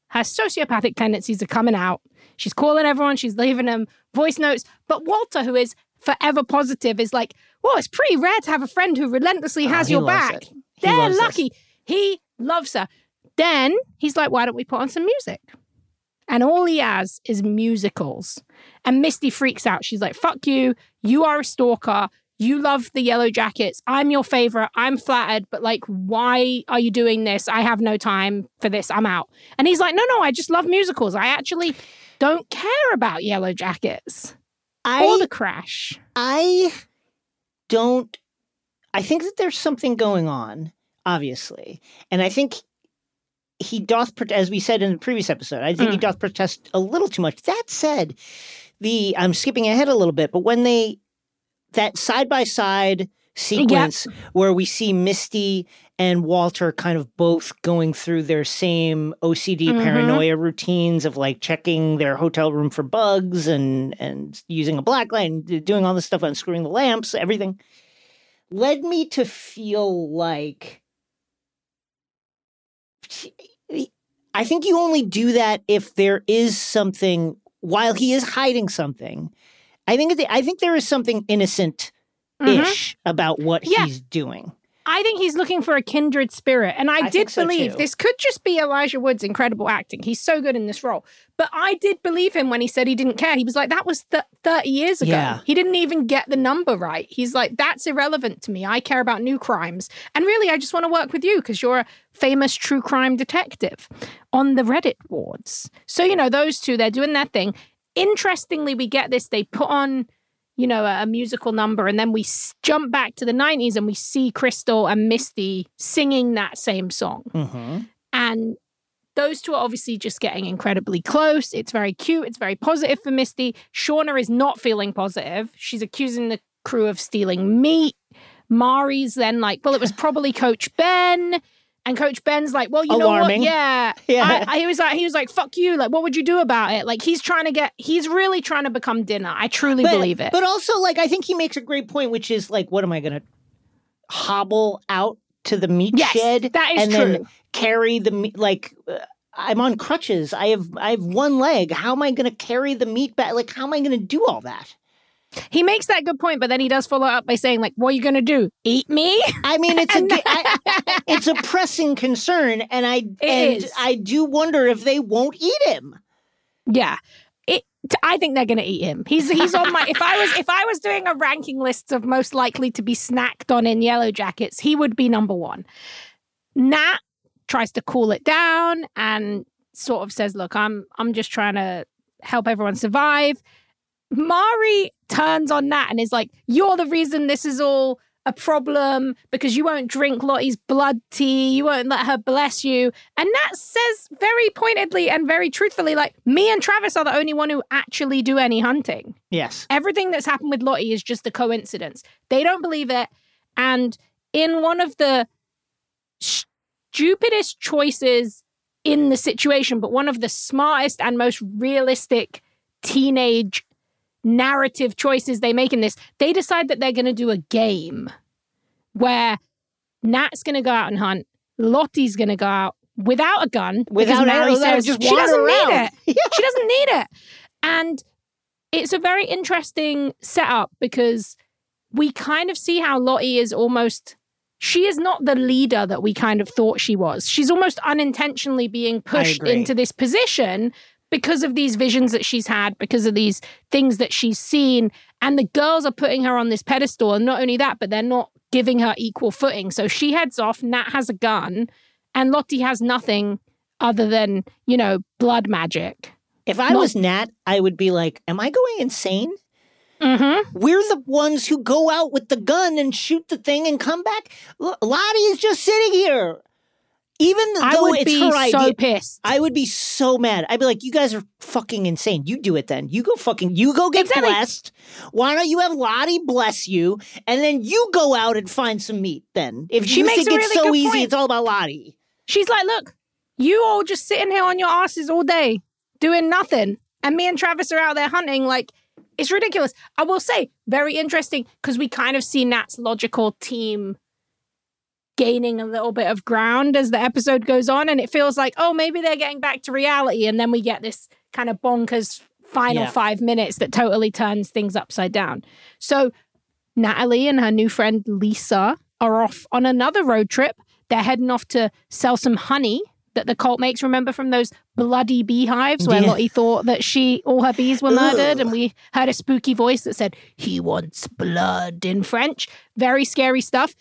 Her sociopathic tendencies are coming out. She's calling everyone, she's leaving them voice notes. But Walter, who is forever positive, is like, well, it's pretty rare to have a friend who relentlessly Oh, has your back. it. They're lucky. He loves her. Then he's like, why don't we put on some music? And all he has is musicals. And Misty freaks out. She's like, fuck you. You are a stalker. You love the Yellowjackets. I'm your favorite. I'm flattered, but like, why are you doing this? I have no time for this. I'm out. And he's like, no, no, I just love musicals. I actually don't care about Yellowjackets I or the crash. I don't. I think that there's something going on, obviously, and I think he doth, as we said in the previous episode, I think he Mm. doth protest a little too much. That said, the I'm skipping ahead a little bit, but when they that side by side sequence where we see Misty and Walter kind of both going through their same OCD Mhm. paranoia routines of like checking their hotel room for bugs and and using a black light and doing all this stuff, unscrewing the lamps, everything led me to feel like I think you only do that if there is something while he is hiding something. I think it- I think there is something innocent ish mm-hmm. about what Yeah. he's doing. I think he's looking for a kindred spirit. And I, I did so, believe too. this could just be Elijah Wood's incredible acting. He's so good in this role. But I did believe him when he said he didn't care. He was like, that was th- 30 years ago. Yeah. He didn't even get the number right. He's like, that's irrelevant to me. I care about new crimes. And really, I just want to work with you because you're a famous true crime detective on the Reddit boards. So, you know, those two, they're doing their thing. Interestingly, we get this. They put on you know, a, a musical number. And then we s- jump back to the 90s and we see Crystal and Misty singing that same song. Mm-hmm. And those two are obviously just getting incredibly close. It's very cute. It's very positive for Misty. Shauna is not feeling positive. She's accusing the crew of stealing meat. Mari's then like, well, it was probably Coach Ben. And Coach Ben's like, well, you Alarming. know what? Yeah. Yeah. I, I, he was like, he was like, fuck you. Like, what would you do about it? Like, he's trying to get, he's really trying to become dinner. I truly but, believe it. But also, like, I think he makes a great point, which is like, what am I going to hobble out to the meat Yes, shed that is and true. then carry the meat? Like, uh, I'm on crutches. I have I have one leg. How am I going to carry the meat back? Like, how am I going to do all that? He makes that good point, but then he does follow up by saying, like, what are you going to do? Eat me? I mean, it's a it's a pressing concern, and I and is. I do wonder if they won't eat him. yeah. It, I think they're going to eat him. He's he's on my. If I was if I was doing a ranking list of most likely to be snacked on in Yellowjackets, he would be number one. Nat tries to cool it down and sort of says, "Look, I'm I'm just trying to help everyone survive." Mari turns on Nat and is like, "You're the reason this is all a problem because you won't drink Lottie's blood tea. You won't let her bless you." And Nat says very pointedly and very truthfully, like, "Me and Travis are the only one who actually do any hunting. Yes. Everything that's happened with Lottie is just a coincidence. They don't believe it." And in one of the stupidest choices in the situation, but one of the smartest and most realistic teenage narrative choices they make in this, they decide that they're going to do a game where Nat's going to go out and hunt, Lottie's going to go out without a gun. Without Mari it, let her says just she doesn't wander need around." it. She doesn't need it. And it's a very interesting setup because we kind of see how Lottie is almost she is not the leader that we kind of thought she was. She's almost unintentionally being pushed into this position because of these visions that she's had, because of these things that she's seen. And the girls are putting her on this pedestal. And not only that, but they're not giving her equal footing. So she heads off. Nat has a gun, and Lottie has nothing other than, you know, blood magic. If I Not- was Nat, I would be like, "Am I going insane? Mm-hmm. We're the ones who go out with the gun and shoot the thing and come back. L- Lottie is just sitting here. Even though I would it's be her so pissed. I would be so mad. I'd be like, "You guys are fucking insane. You do it then. You go fucking. You go get Exactly. blessed. Why don't you have Lottie bless you, and then you go out and find some meat? Then, if She you makes think it's so easy, point. it's all about Lottie. She's like, look, you all just sitting here on your asses all day doing nothing. And me and Travis are out there hunting. Like, it's ridiculous. I will say, very interesting because we kind of see Nat's logical team gaining a little bit of ground as the episode goes on. And it feels like, oh, maybe they're getting back to reality. And then we get this kind of bonkers final Yeah. five minutes that totally turns things upside down. So Natalie and her new friend Lisa are off on another road trip. They're heading off to sell some honey that the cult makes. Remember from those bloody beehives where Yeah. Lottie thought that she all her bees were murdered, Ugh. and we heard a spooky voice that said, "He wants blood" in French. Very scary stuff.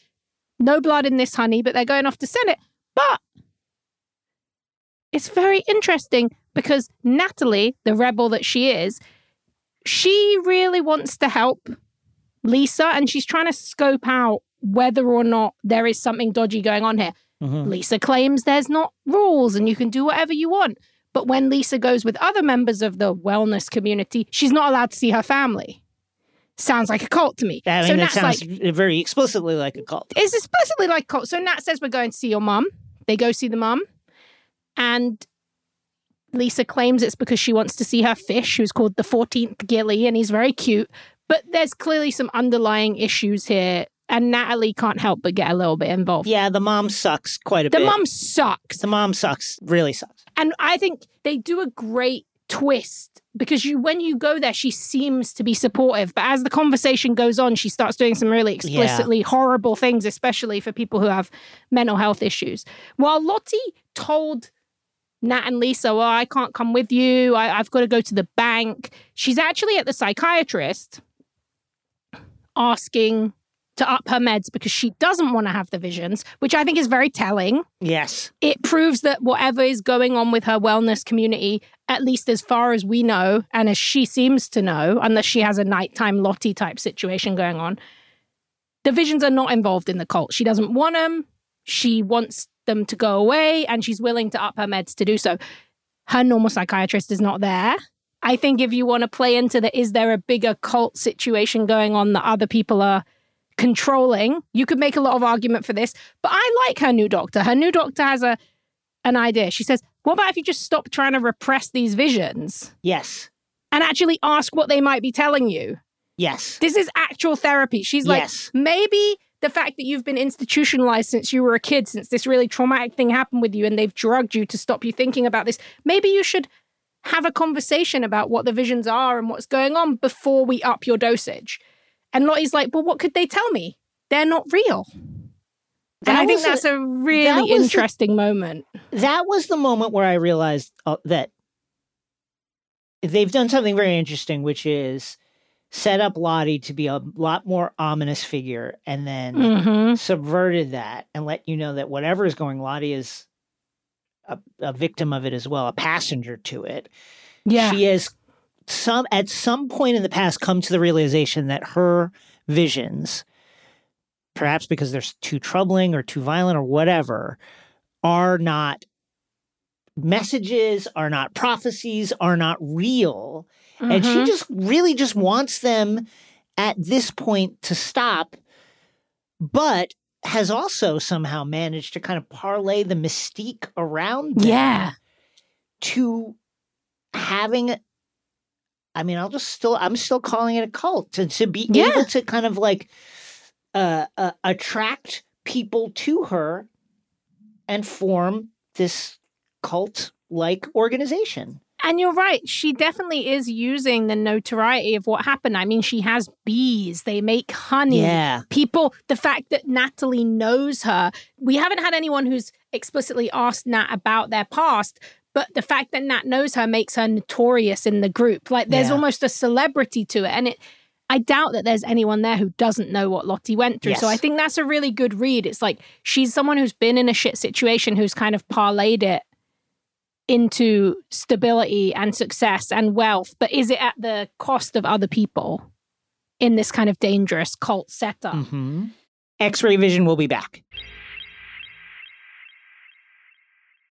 No blood in this honey, but they're going off to it. But it's very interesting because Natalie, the rebel that she is, she really wants to help Lisa and she's trying to scope out whether or not there is something dodgy going on here. Mhm. Lisa claims there's not rules and you can do whatever you want. But when Lisa goes with other members of the wellness community, she's not allowed to see her family. Sounds like a cult to me. I mean, so Nat's sounds like, very explicitly like a cult. it's explicitly like cult. So Nat says we're going to see your mum. They go see the mum. And Lisa claims it's because she wants to see her fish, who's called the 14th Gilly, and he's very cute. But there's clearly some underlying issues here. And Natalie can't help but get a little bit involved. Yeah, the mom sucks quite a bit. The bit. mum sucks. the mom sucks, really sucks. And I think they do a great twist because you when you go there she seems to be supportive but as the conversation goes on she starts doing some really explicitly horrible things especially for people who have mental health issues. While lottie told nat and lisa well i can't come with you. I, i've got to go to the bank she's actually at the psychiatrist asking to up her meds because she doesn't want to have the visions which i think is very telling Yes. it proves that whatever is going on with her wellness community, at least as far as we know, and as she seems to know, unless she has a nighttime Lottie type situation going on, the visions are not involved in the cult. She doesn't want them. She wants them to go away, and she's willing to up her meds to do so. Her normal psychiatrist is not there. I think if you want to play into the is there a bigger cult situation going on that other people are controlling. You could make a lot of argument for this, but I like her new doctor. Her new doctor has a an idea. She says, "What about if you just stop trying to repress these visions Yes. and actually ask what they might be telling you?" Yes. This is actual therapy. She's like, Yes. maybe the fact that you've been institutionalized since you were a kid, since this really traumatic thing happened with you, and they've drugged you to stop you thinking about this, maybe you should have a conversation about what the visions are and what's going on before we up your dosage. And Lottie's like, well, what could they tell me? They're not real. and I think was a- that's a really the- interesting moment. that was the moment where I realized uh, that they've done something very interesting, which is set up Lottie to be a lot more ominous figure and then hmm subverted that and let you know that whatever is going, Lottie is a, a victim of it as well, a passenger to it. Yeah. She has some at some point in the past come to the realization that her visions, perhaps because they're too troubling or too violent or whatever, are not messages, are not prophecies, are not real. And she Mhm. just really just wants them at this point to stop, but has also somehow managed to kind of parlay the mystique around them Yeah. to having I mean, I'll just still I'm still calling it a cult to, to be Yeah. able to kind of like uh, uh attract people to her and form this cult like organization. And you're right. She definitely is using the notoriety of what happened. I mean, she has bees, they make honey. Yeah. People, the fact that Natalie knows her, we haven't had anyone who's explicitly asked Nat about their past, but the fact that Nat knows her makes her notorious in the group. Like there's Yeah. almost a celebrity to it. And it, I doubt that there's anyone there who doesn't know what Lottie went through. So I think that's a really good read. It's like she's someone who's been in a shit situation who's kind of parlayed it into stability and success and wealth, but is it at the cost of other people in this kind of dangerous cult setup? Mm-hmm. X ray vision will be back.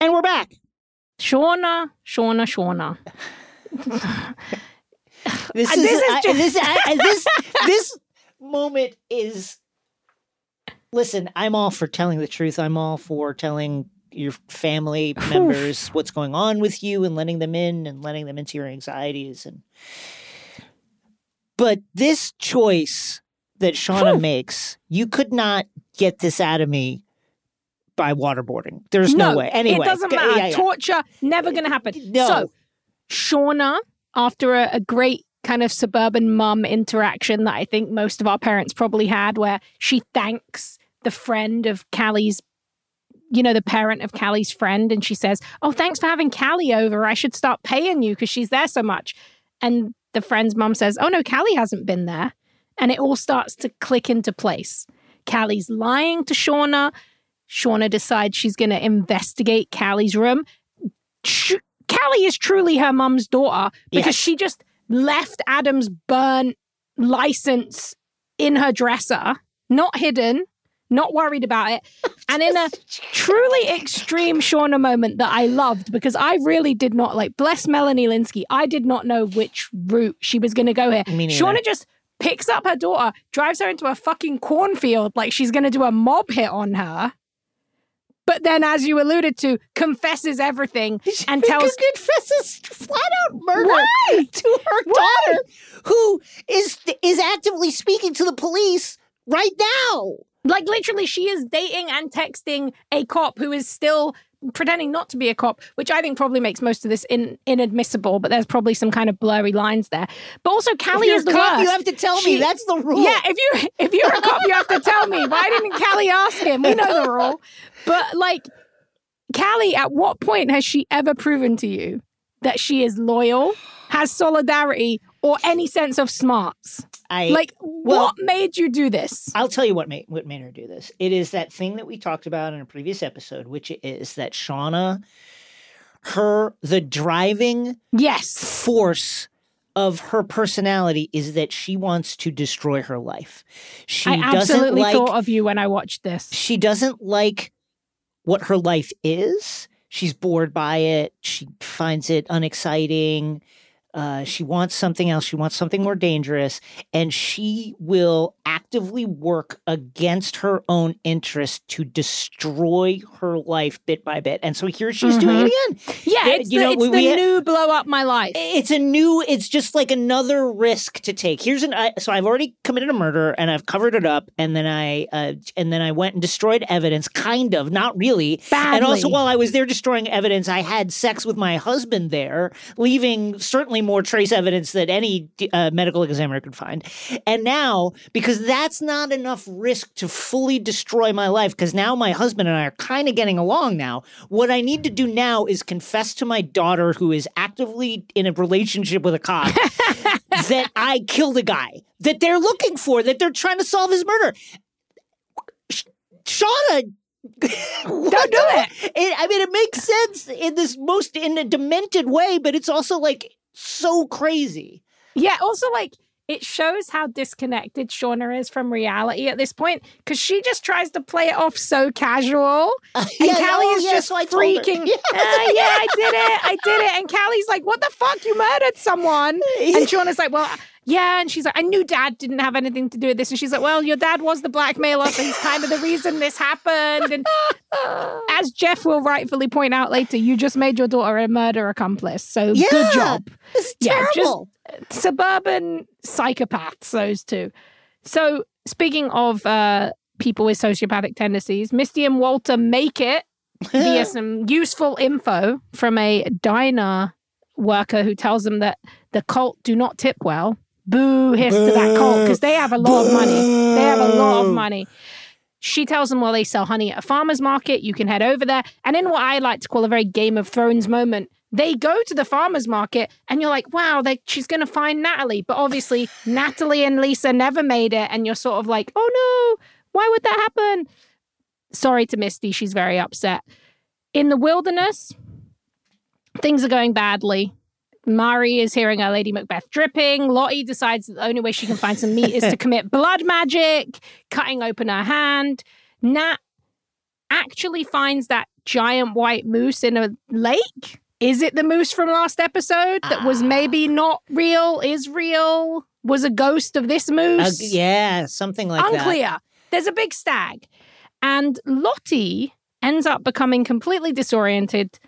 And we're back. Shauna, Shauna, Shauna. This Uh, is, this is I- ju- this, I- this this moment is. Listen, I'm all for telling the truth. I'm all for telling your family members what's going on with you and letting them in and letting them into your anxieties and. But this choice that Shauna makes, you could not get this out of me by waterboarding. There's no, way. Anyway, it doesn't matter. yeah, yeah. Torture never going to happen. No. So, Shauna, after a, a great kind of suburban mum interaction that I think most of our parents probably had, where she thanks the friend of Callie's, you know, the parent of Callie's friend, and she says, "Oh, thanks for having Callie over. I should start paying you because she's there so much." And the friend's mum says, "Oh no, Callie hasn't been there," and it all starts to click into place. Callie's lying to Shauna. Shauna decides she's going to investigate Callie's room. Sh- Callie is truly her mum's daughter because Yes. she just left Adam's burnt license in her dresser, not hidden, not worried about it. And in a truly extreme Shauna moment that I loved because I really did not like, bless Melanie Lynskey, I did not know which route she was going to go here. Shauna just picks up her daughter, drives her into a fucking cornfield like she's going to do a mob hit on her. But then, as you alluded to, confesses everything and tells confesses flat out murder Why? to her daughter, who is is actively speaking to the police right now. Like literally, she is dating and texting a cop who is still pretending not to be a cop, which I think probably makes most of this in, inadmissible. But there's probably some kind of blurry lines there. But also, Callie is the cop, worst. you have to tell She- me. That's the rule. Yeah, if you if you're a cop, you have to tell me. Why didn't Callie ask him? We know the rule. But like, Callie, at what point has she ever proven to you that she is loyal, has solidarity, or any sense of smarts? I Like, well- what made you do this? I'll tell you what made what made her do this. It is that thing that we talked about in a previous episode, which is that Shauna, her the driving Yes. force of her personality is that she wants to destroy her life. She I doesn't absolutely like thought of you when I watched this. she doesn't like what her life is. She's bored by it. She finds it unexciting. Uh, she wants something else. She wants something more dangerous. And she will actively work against her own interest to destroy her life bit by bit. And so here she's doing it again. Yeah, Yeah, it's you the, know, it's we- the we- new blow up my life. It's a new, it's just like another risk to take. Here's an, I, so I've already committed a murder and I've covered it up. And then I, uh, and then I went and destroyed evidence, kind of, not really. Badly. And also, while I was there destroying evidence, I had sex with my husband there, leaving certainly more trace evidence that any uh, medical examiner could find. And now, because that's not enough risk to fully destroy my life, because now my husband and I are kind of getting along now, what I need to do now is confess to my daughter, who is actively in a relationship with a cop, that I killed a guy that they're looking for, that they're trying to solve his murder. Sh- Shauna Don't do it. it, I mean, it makes sense in this most in a demented way, but it's also like so crazy. Yeah, also like it shows how disconnected Shauna is from reality at this point because she just tries to play it off so casual. And Yeah, Callie oh, is yeah, just so I told her. freaking, Yeah. "Uh, yeah, I did it, I did it. And Callie's like, what the fuck? You murdered someone. And Shauna's like, well, yeah. And she's like, I knew dad didn't have anything to do with this. And she's like, well, your dad was the blackmailer. So he's kind of the reason this happened. And as Jeff will rightfully point out later, you just made your daughter a murder accomplice. So Yeah, good job. It's Yeah, just- terrible. Suburban psychopaths, those two. So speaking of uh, people with sociopathic tendencies, Misty and Walter make it via some useful info from a diner worker who tells them that the cult do not tip well. Boo hiss to that cult because they have a lot of money. They have a lot of money. She tells them, well, they sell honey at a farmer's market. You can head over there. And in what I like to call a very Game of Thrones moment, they go to the farmer's market and you're like, wow, she's going to find Natalie. But obviously, Natalie and Lisa never made it. And you're sort of like, oh no, why would that happen? Sorry to Misty. She's very upset. In the wilderness, things are going badly. Mari is hearing her Lady Macbeth dripping. Lottie decides that the only way she can find some meat is to commit blood magic, cutting open her hand. Nat actually finds that giant white moose in a lake. Is it the moose from last episode that was maybe not real, is real, was a ghost of this Uh, moose? yeah, something like that. Unclear. There's a big stag. And Lottie ends up becoming completely disoriented,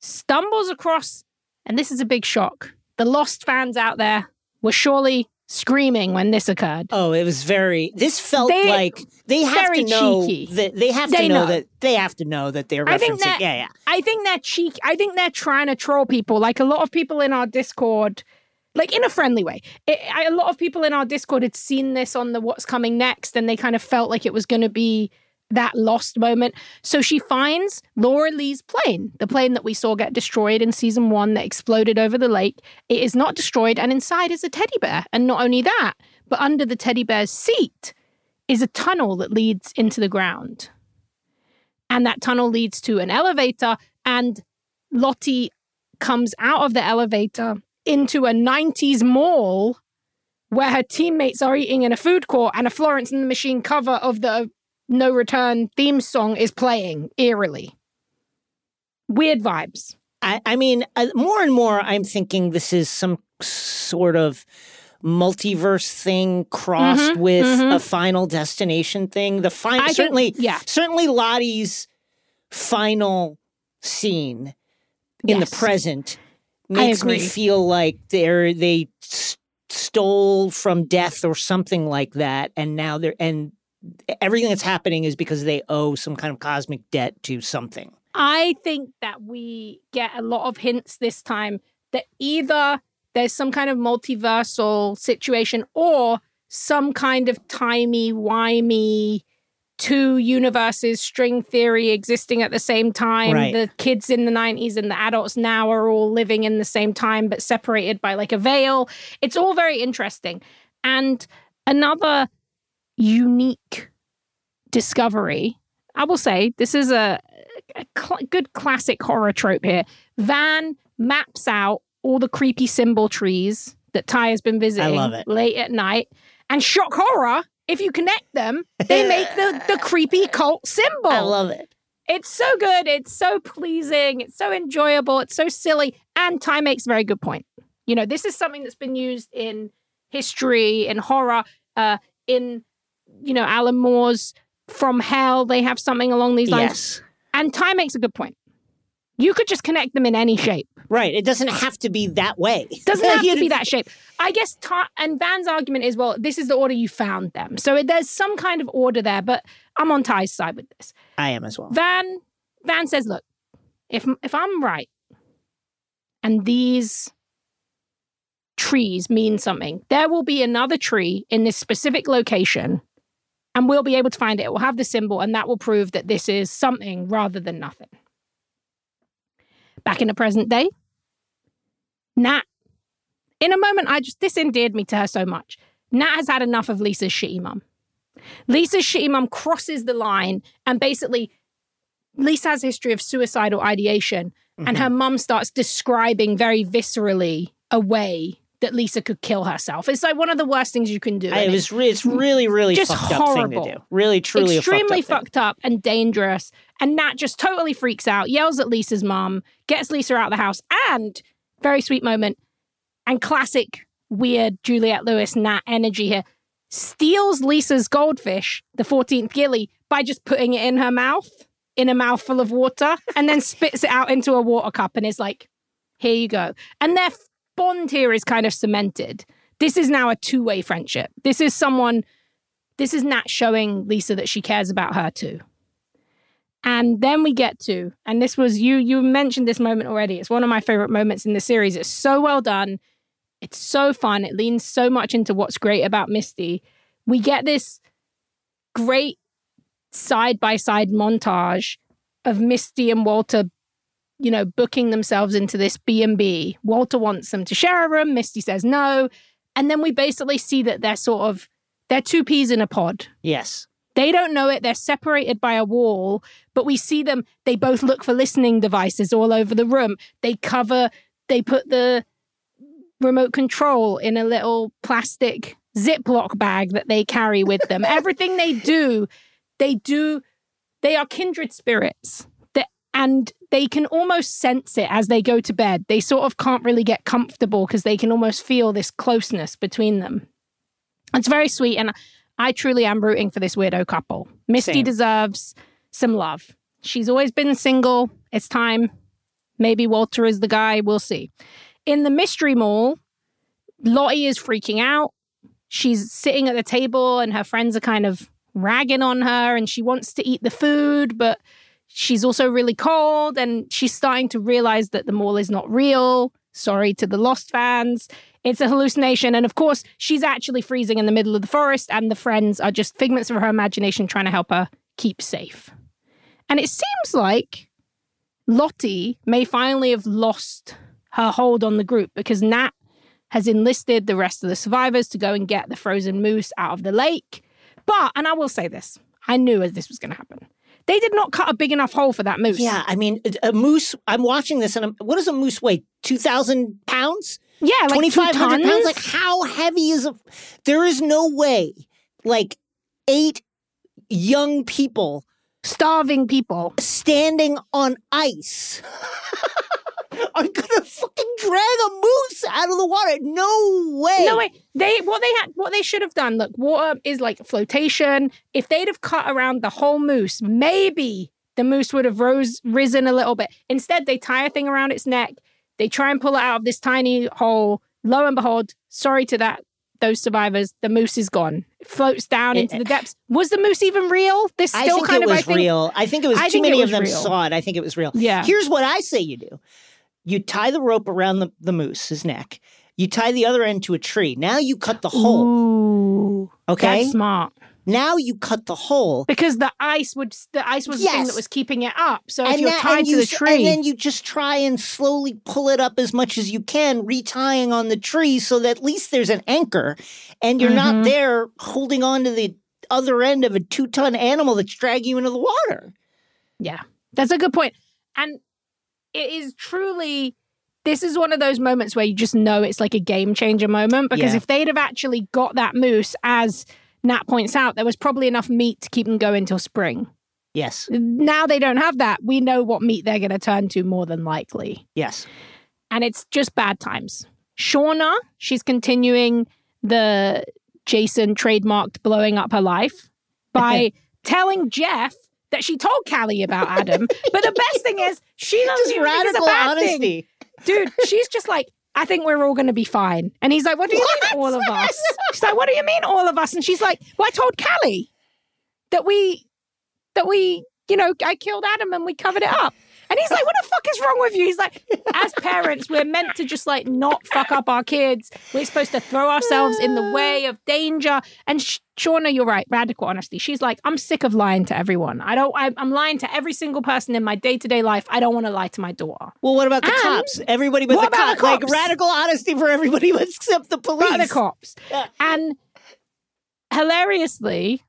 stumbles across, and this is a big shock. The lost fans out there were surely screaming when this occurred. Oh, it was very. This felt They- like they have very to know cheeky. that they have to know, know. that they have to know that they're referencing. I think that- yeah, yeah. I think they're cheek. I think they're trying to troll people. Like a lot of people in our Discord, like in a friendly way. It, I, a lot of people in our Discord had seen this on the What's Coming Next, and they kind of felt like it was going to be that lost moment. So she finds Laura Lee's plane, the plane that we saw get destroyed in season one that exploded over the lake. It is not destroyed, and inside is a teddy bear. And not only that, but under the teddy bear's seat is a tunnel that leads into the ground and that tunnel leads to an elevator and lottie comes out of the elevator into a 90s mall where her teammates are eating in a food court and a florence and the machine cover of the no return theme song is playing eerily weird vibes I, I mean, uh, more and more, I'm thinking this is some sort of multiverse thing crossed Mhm, with mhm. a final destination thing. The final, think- certainly, yeah certainly, Lottie's final scene in Yes. the present makes me feel like they're they s- stole from death or something like that, and now they're and everything that's happening is because they owe some kind of cosmic debt to something. I think that we get a lot of hints this time that either there's some kind of multiversal situation or some kind of timey wimey two universes string theory existing at the same time. Right. The kids in the 90s and the adults now are all living in the same time but separated by like a veil. It's all very interesting. And another unique discovery, I will say, this is a, a cl- good classic horror trope here. Van maps out all the creepy symbol trees that Tai has been visiting late at night. And shock horror, if you connect them, they make the, the creepy cult symbol. I love it. It's so good. It's so pleasing. It's so enjoyable. It's so silly. And Tai makes a very good point. You know, this is something that's been used in history, in horror, uh, in, you know, Alan Moore's From Hell. They have something along these lines. Yes. And Tai makes a good point. You could just connect them in any shape. Right. It doesn't have to be that way. Doesn't have to be that shape. I guess Tai and Van's argument is, well, this is the order you found them. So it, there's some kind of order there, but I'm on Tai's side with this. I am as well. Van Van says, "Look, if if I'm right, and these trees mean something, there will be another tree in this specific location, and we'll be able to find it. It will have the symbol, and that will prove that this is something rather than nothing." Back in the present day, Nat. In a moment, I just this endeared me to her so much. Nat has had enough of Lisa's shitty mum. Lisa's shitty mum crosses the line and basically Lisa has a history of suicidal ideation, and Mm-hmm. her mum starts describing very viscerally a way that Lisa could kill herself. It's like one of the worst things you can do. I, it was re- it's really really Just fucked up horrible. thing to do. Really truly extremely a fucked up fucked up and dangerous. And Nat just totally freaks out, yells at Lisa's mom, gets Lisa out of the house, and very sweet moment and classic weird Juliette Lewis Nat energy here, steals Lisa's goldfish, the 14th gilly, by just putting it in her mouth, in a mouthful of water, and then spits it out into a water cup and is like, here you go. And their bond here is kind of cemented. This is now a two way friendship. This is someone, this is Nat showing Lisa that she cares about her too. And then we get to, and this was you, you mentioned this moment already. It's one of my favorite moments in the series. It's so well done. It's so fun. It leans so much into what's great about Misty. We get this great side by side montage of Misty and Walter, you know, booking themselves into this B&B. Walter wants them to share a room, Misty says no, and then we basically see that they're sort of they're two peas in a pod. Yes. They don't know it. They're separated by a wall, but we see them. They both look for listening devices all over the room. They cover, they put the remote control in a little plastic Ziploc bag that they carry with them. Everything they do, they do, they are kindred spirits. And they can almost sense it as they go to bed. They sort of can't really get comfortable because they can almost feel this closeness between them. It's very sweet. And I truly am rooting for this weirdo couple. Misty Same. deserves some love. She's always been single. It's time. Maybe Walter is the guy. We'll see. In the mystery mall, Lottie is freaking out. She's sitting at the table and her friends are kind of ragging on her and she wants to eat the food, but she's also really cold and she's starting to realize that the mall is not real. Sorry to the Lost fans. It's a hallucination. And of course, she's actually freezing in the middle of the forest, and the friends are just figments of her imagination trying to help her keep safe. And it seems like Lottie may finally have lost her hold on the group because Nat has enlisted the rest of the survivors to go and get the frozen moose out of the lake. But, and I will say this, I knew as this was going to happen. They did not cut a big enough hole for that moose. Yeah, I mean, a moose. I'm watching this, and I'm, what does a moose weigh? Two thousand pounds? Yeah, like Twenty five hundred pounds? Like, how heavy is a? There is no way. Like eight young people starving people. standing on ice are gonna fucking drag a moose out of the water. No way. No way. They what they had what they should have done. Look, water is like flotation. If they'd have cut around the whole moose, maybe the moose would have rose risen a little bit. Instead, they tie a thing around its neck. They try and pull it out of this tiny hole. Lo and behold, sorry to that those survivors, the moose is gone. It floats down It- into the eh. depths. Was the moose even real? This I still think kind it of was I think real. I think it was I too think many of them real. saw it. I think it was real. Yeah. Here's what I say you do. You tie the rope around the, the moose's neck. You tie the other end to a tree. Now you cut the hole. Ooh, Okay. that's smart. Now you cut the hole. Because the ice would the ice was the thing that was keeping it up. So if and, you're that- tied to you the tree, and then you just try and slowly pull it up as much as you can, retying on the tree so that at least there's an anchor, and you're Mhm. not there holding on to the other end of a two ton animal that's dragging you into the water. Yeah, that's a good point. And it is truly, this is one of those moments where you just know it's like a game changer moment because Yeah. if they'd have actually got that moose, as Nat points out, there was probably enough meat to keep them going till spring. Yes. Now they don't have that. We know what meat they're going to turn to more than likely. Yes. And it's just bad times. Shauna, she's continuing the Jason trademarked blowing up her life by telling Jeff that she told Callie about Adam. but the best thing is, she doesn't Just even think a radical bad thing. honesty. Dude, she's just like, I think we're all going to be fine. And he's like, What do you mean, all of us? She's like, What do you mean, all of us? And she's like, Well, I told Callie that we, that we, you know, I killed Adam and we covered it up. And he's like, What the fuck is wrong with you? He's like, As parents, we're meant to just like not fuck up our kids. We're supposed to throw ourselves in the way of danger. And Sh- Shauna, you're right, radical honesty. She's like, I'm sick of lying to everyone. I don't, I, I'm lying to every single person in my day to day life. I don't want to lie to my daughter. Well, what about the And cops? Everybody but the cops. the Like radical honesty for everybody except the police. The cops. Yeah. And hilariously,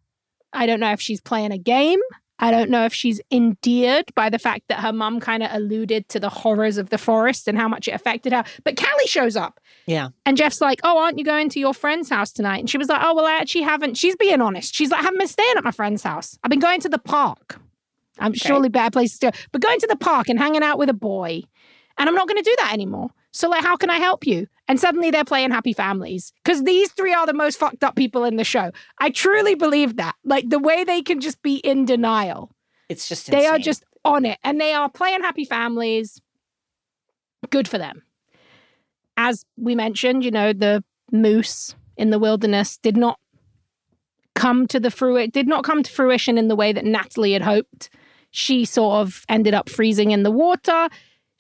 I don't know if she's playing a game. I don't know if she's endeared by the fact that her mum kind of alluded to the horrors of the forest and how much it affected her. But Callie shows up. Yeah. And Jeff's like, Oh, aren't you going to your friend's house tonight? And she was like, Oh, well, I actually haven't. She's being honest. She's like, I haven't been staying at my friend's house. I've been going to the park. Um, I'm surely better places to go. But going to the park and hanging out with a boy. And I'm not going to do that anymore. So, like, how can I help you? And suddenly they're playing happy families because these three are the most fucked up people in the show. I truly believe that. Like, the way they can just be in denial, It's just they are just on it and they are playing happy families. Good for them. As we mentioned, you know, the moose in the wilderness did not come to the fruit did not come to fruition in the way that Natalie had hoped. She sort of ended up freezing in the water.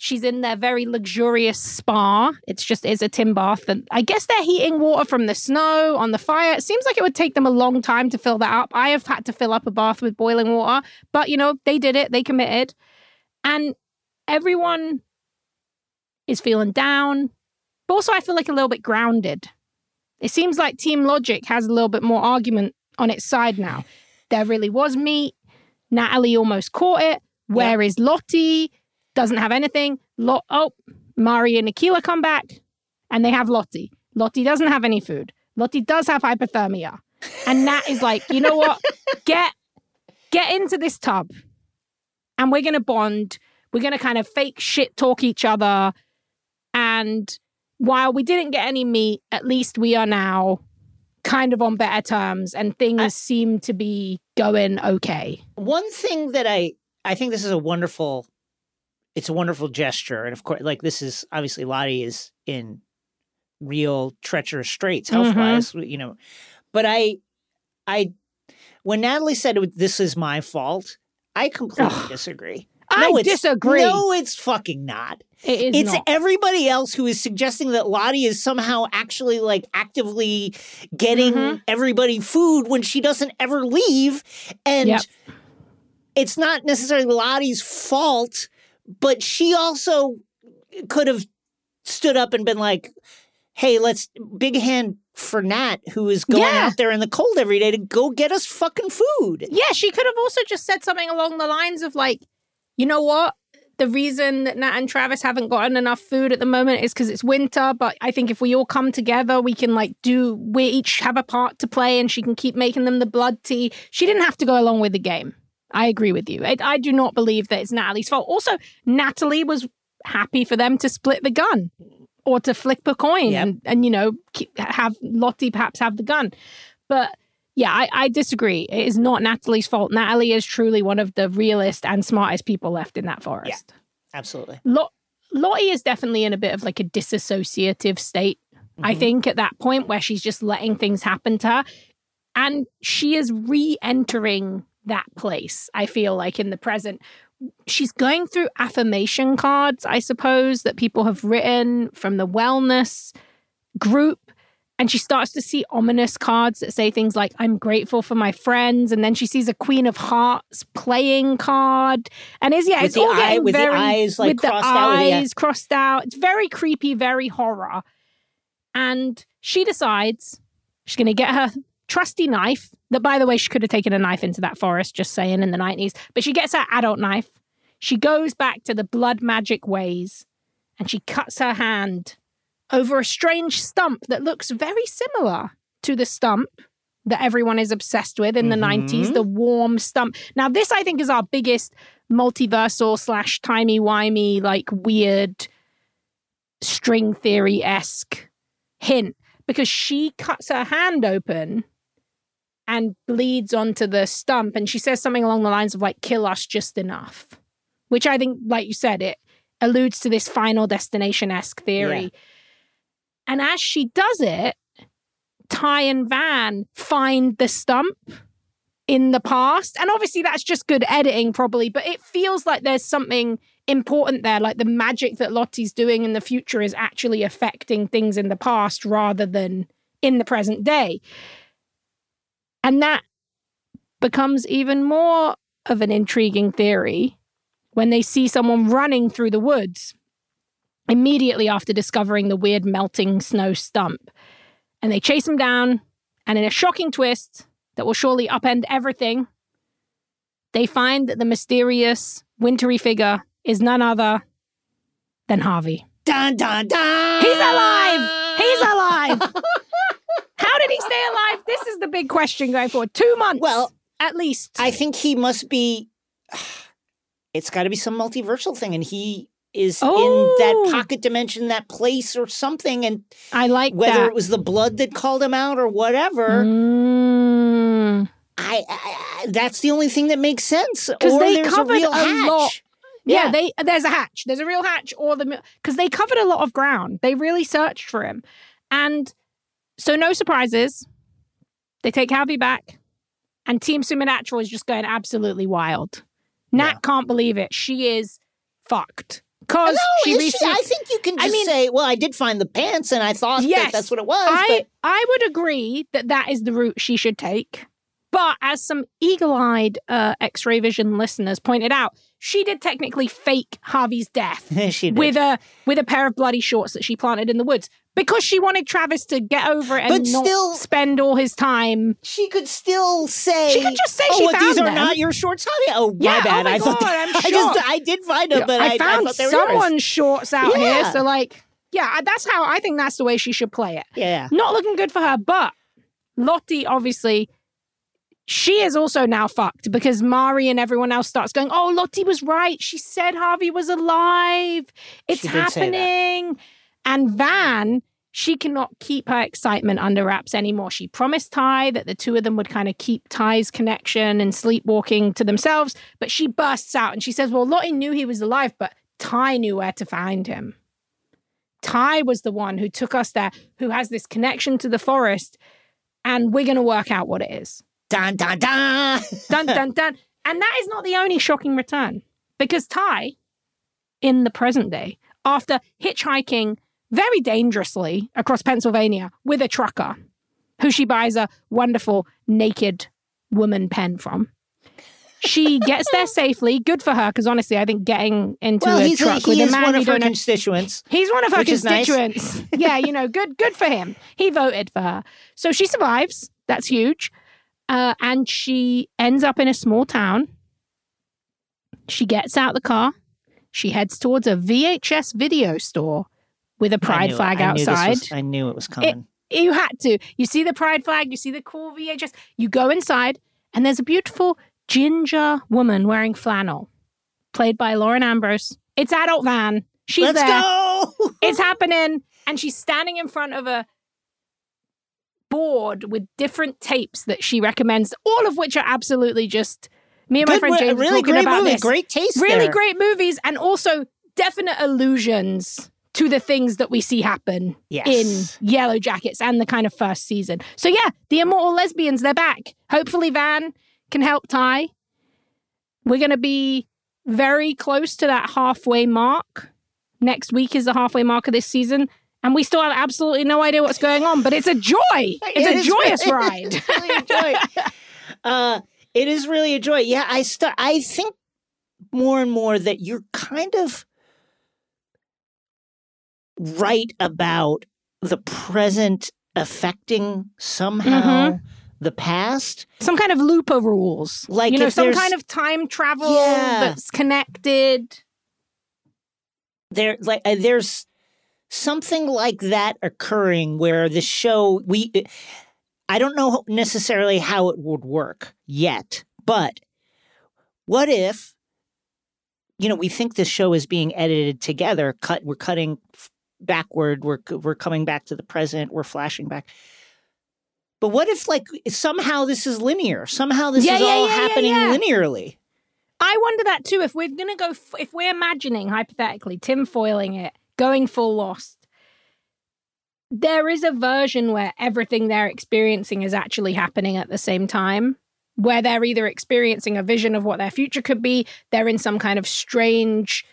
She's in their very luxurious spa. It's just is a tin bath, and I guess they're heating water from the snow on the fire. It seems like it would take them a long time to fill that up. I have had to fill up a bath with boiling water, but you know they did it. They committed, and everyone is feeling down. But also, I feel like a little bit grounded. It seems like Team Logic has a little bit more argument on its side now. There really was meat. Natalie almost caught it. Where is Lottie? Doesn't have anything. Lot oh, Mari and Akila come back and they have Lottie. Lottie doesn't have any food. Lottie does have hypothermia. And Nat is like, you know what? Get get into this tub and we're gonna bond. We're gonna kind of fake shit talk each other. And while we didn't get any meat, at least we are now kind of on better terms and things I- seem to be going okay. one thing that I I think this is a wonderful it's a wonderful gesture and of course like this is obviously Lottie is in real treacherous straits health wise you know but I I when Natalie said this is my fault I completely Ugh. disagree I no, it's, disagree. no it's fucking not It is it's not. everybody else who is suggesting that Lottie is somehow actually like actively getting Mhm. everybody food when she doesn't ever leave. And Yep. it's not necessarily Lottie's fault, but she also could have stood up and been like, hey, let's big hand for Nat, who is going Yeah. out there in the cold every day to go get us fucking food. Yeah, she could have also just said something along the lines of like, you know what? The reason that Nat and Travis haven't gotten enough food at the moment is because it's winter. But I think if we all come together, we can like do, we each have a part to play and she can keep making them the blood tea. She didn't have to go along with the game. I agree with you. I, I do not believe that it's Natalie's fault. Also, Natalie was happy for them to split the gun or to flip a coin Yep. and, and, you know, keep, have Lottie perhaps have the gun. But yeah, I, I disagree. It is not Natalie's fault. Natalie is truly one of the realest and smartest people left in that forest. Absolutely. Lot- Lottie is definitely in a bit of like a disassociative state, I Mhm. think, at that point where she's just letting things happen to her. And she is re entering that place, I feel like, in the present. She's going through affirmation cards, I suppose, that people have written from the wellness group. And she starts to see ominous cards that say things like, I'm grateful for my friends. And then she sees a Queen of Hearts playing card. And is, yeah, With it's all eye- getting with the very, eyes, like, with the crossed out with the- eyes crossed out. It's very creepy, very horror. And she decides she's going to get her trusty knife. That, by the way, she could have taken a knife into that forest, just saying, in the 90s. But she gets her adult knife. She goes back to the blood magic ways and she cuts her hand over a strange stump that looks very similar to the stump that everyone is obsessed with in the Mhm. 90s, the warm stump. Now, this I think is our biggest multiversal slash timey wimey, like weird string theory esque hint because she cuts her hand open and bleeds onto the stump and she says something along the lines of like kill us just enough. Which i think like you said it alludes to this final destination-esque theory. Yeah. and as she does it ty and van find the stump in the past. And obviously that's just good editing probably but it feels like there's something important there like the magic that lottie's doing in the future is actually affecting things in the past rather than in the present day and that becomes even more of an intriguing theory when they see someone running through the woods immediately after discovering the weird melting snow stump. And they chase him down, and in a shocking twist that will surely upend everything, they find that the mysterious, wintry figure is none other than Harvey. Dun dun dun. He's alive! He's alive! He stay alive? This is the big question going forward. Two months. Well, at least. I think he must be. It's got to be some multiversal thing, and he is in Oh. that pocket dimension, that place or something, and I like whether that. it was the blood that called him out or whatever. Mm. I, I, that's the only thing that makes sense. 'Cause Or they there's a covered real a hatch. lot. Yeah, Yeah. they there's a hatch. There's a real hatch, or the because they covered a lot of ground. They really searched for him, and so no surprises. They take Harvey back, and Team Supernatural is just going absolutely wild. Nat Yeah. can't believe it. She is fucked because No, she is she? I think you can I mean- say, "Well, I did find the pants, and I thought Yes, that that's what it was." I but I would agree that that is the route she should take. But as some eagle-eyed uh, X-ray vision listeners pointed out, she did technically fake Harvey's death with a with a pair of bloody shorts that she planted in the woods because she wanted Travis to get over it and But not still- spend all his time. she could still say, She could just say "Oh, she what, found these are them." not your shorts, honey." Oh, Yeah, my oh my I thought God, that- I'm I just. I did find them, but I, I found thought yours. someone's shorts out here, so like, yeah, that's how I think that's the way she should play it. Yeah, Not looking good for her, but Lottie obviously she is also now fucked because Mari and everyone else starts going, "Oh, Lottie was right. She said Harvey was alive. It's She did say that. happening." And Van, she cannot keep her excitement under wraps anymore. She promised Ty that the two of them would kind of keep Ty's connection and sleepwalking to themselves, but she bursts out and she says, "Well, Lottie knew he was alive, but Ty knew where to find him." Ty was the one who took us there, who has this connection to the forest, and we're going to work out what it is. Dun dun dun. Dun, dun, dun. And that is not the only shocking return, because Ty, in the present day, after hitchhiking very dangerously across Pennsylvania with a trucker who she buys a wonderful naked woman pen from. She gets there safely. Good for her, because honestly, I think getting into well, a truck he with a man one of her constituents. He's one of her is nice. constituents. yeah, you know, good good for him. He voted for her. So she survives. That's huge. Uh, and she ends up in a small town. She gets out the car. She heads towards a VHS video store with a pride flag I knew outside. was- I knew it was coming. You had to. You see the pride flag, you see the cool VHS. You go inside, and there's a beautiful ginger woman wearing flannel, played by Lauren Ambrose. It's adult Van. She's Let's there go. it's happening and she's standing in front of a board with different tapes that she recommends all of which are absolutely just me and my friend James really talking great about movie. this Great taste. really there. great movies and also definite allusions to the things that we see happen Yes. in Yellowjackets and the kind of first season. So yeah, the immortal lesbians, they're back. Hopefully Van can help Ty. We're gonna be very close to that halfway mark. Next week is the halfway mark of this season. And we still have absolutely no idea what's going on, but it's a joy. It's It a is joyous really- ride. it's really a joy. uh, it is really a joy. Yeah, I start. I think more and more that you're kind of right about the present affecting somehow Mm-hmm. the past. some kind of looper rules. Like you know, some kind of time travel Yeah. that's connected. There, like, uh, there's something like that occurring where the show we. I don't know necessarily how it would work yet, but what if you know we think this show is being edited together cut we're cutting backward we're we're coming back to the present we're flashing back but what if like somehow this is linear somehow this Yeah, is yeah, all yeah, happening linearly I wonder that too. If we're gonna go, f- if we're imagining hypothetically, Tim foiling it, going full lost, there is a version where everything they're experiencing is actually happening at the same time, where they're either experiencing a vision of what their future could be, they're in some kind of strange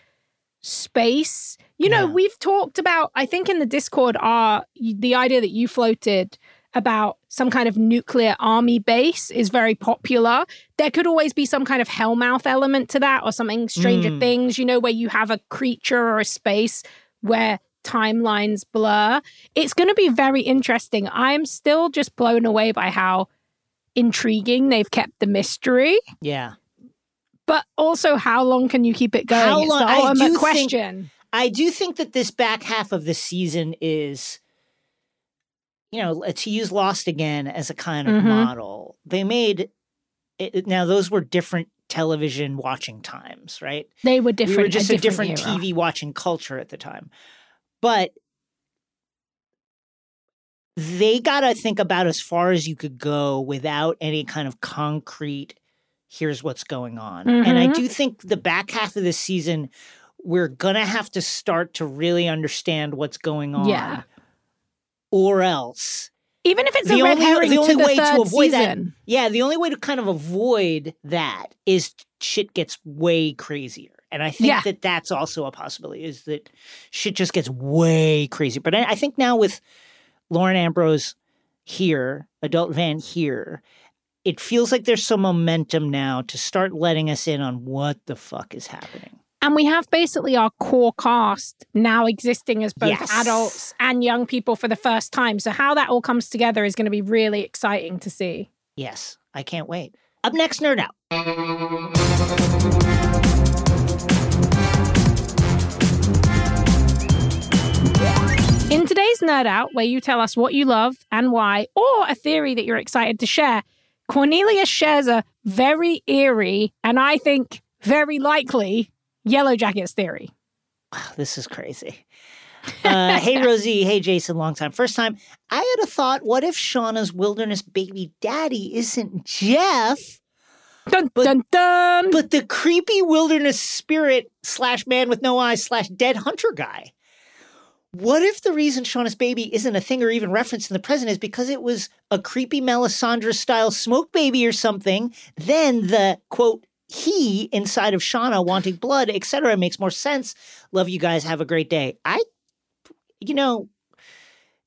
space. You know, we've talked about, I think in the Discord, are the idea that you floated about some kind of nuclear army base is very popular. There could always be some kind of hellmouth element to that or something Stranger Mm. Things, you know, where you have a creature or a space where timelines blur. It's going to be very interesting. I'm still just blown away by how intriguing they've kept the mystery, yeah but also how long can you keep it going? How it's long- I do think- question. I do think that this back half of the season is, you know, to use Lost again as a kind of Mhm. model. They made it, now those were different television watching times, right? They were different. we were just a different, era. TV watching culture at the time. But they got to think about as far as you could go without any kind of concrete here's what's going on. And I Mhm. do think the back half of this season we're going to have to start to really understand what's going on. Yeah. Or else Even if it's The a red only- herring the to only the way to third avoid That, yeah, the only way to kind of avoid that is shit gets way crazier. And I think Yeah. that that's also a possibility is that shit just gets way crazy. But I, I think now with Lauren Ambrose here, Adult Van here, it feels like there's some momentum now to start letting us in on what the fuck is happening. And we have basically our core cast now existing as both Yes. adults and young people for the first time. So, how that all comes together is going to be really exciting to see. Yes, I can't wait. Up next, Nerd Out. In today's Nerd Out, where you tell us what you love and why, or a theory that you're excited to share, Cornelia shares a very eerie and I think very likely Yellowjackets theory. Wow, this is crazy. Uh, hey, Rosie. Hey, Jason. Long time. First time. I had a thought. What if Shauna's wilderness baby daddy isn't Jeff, Dun But- dun dun. but the creepy wilderness spirit slash man with no eyes slash dead hunter guy? What if the reason Shauna's baby isn't a thing or even referenced in the present is because it was a creepy Melisandre style smoke baby or something? Then the quote, he inside of Shauna wanting blood, etc., makes more sense. Love you guys. Have a great day. I, you know,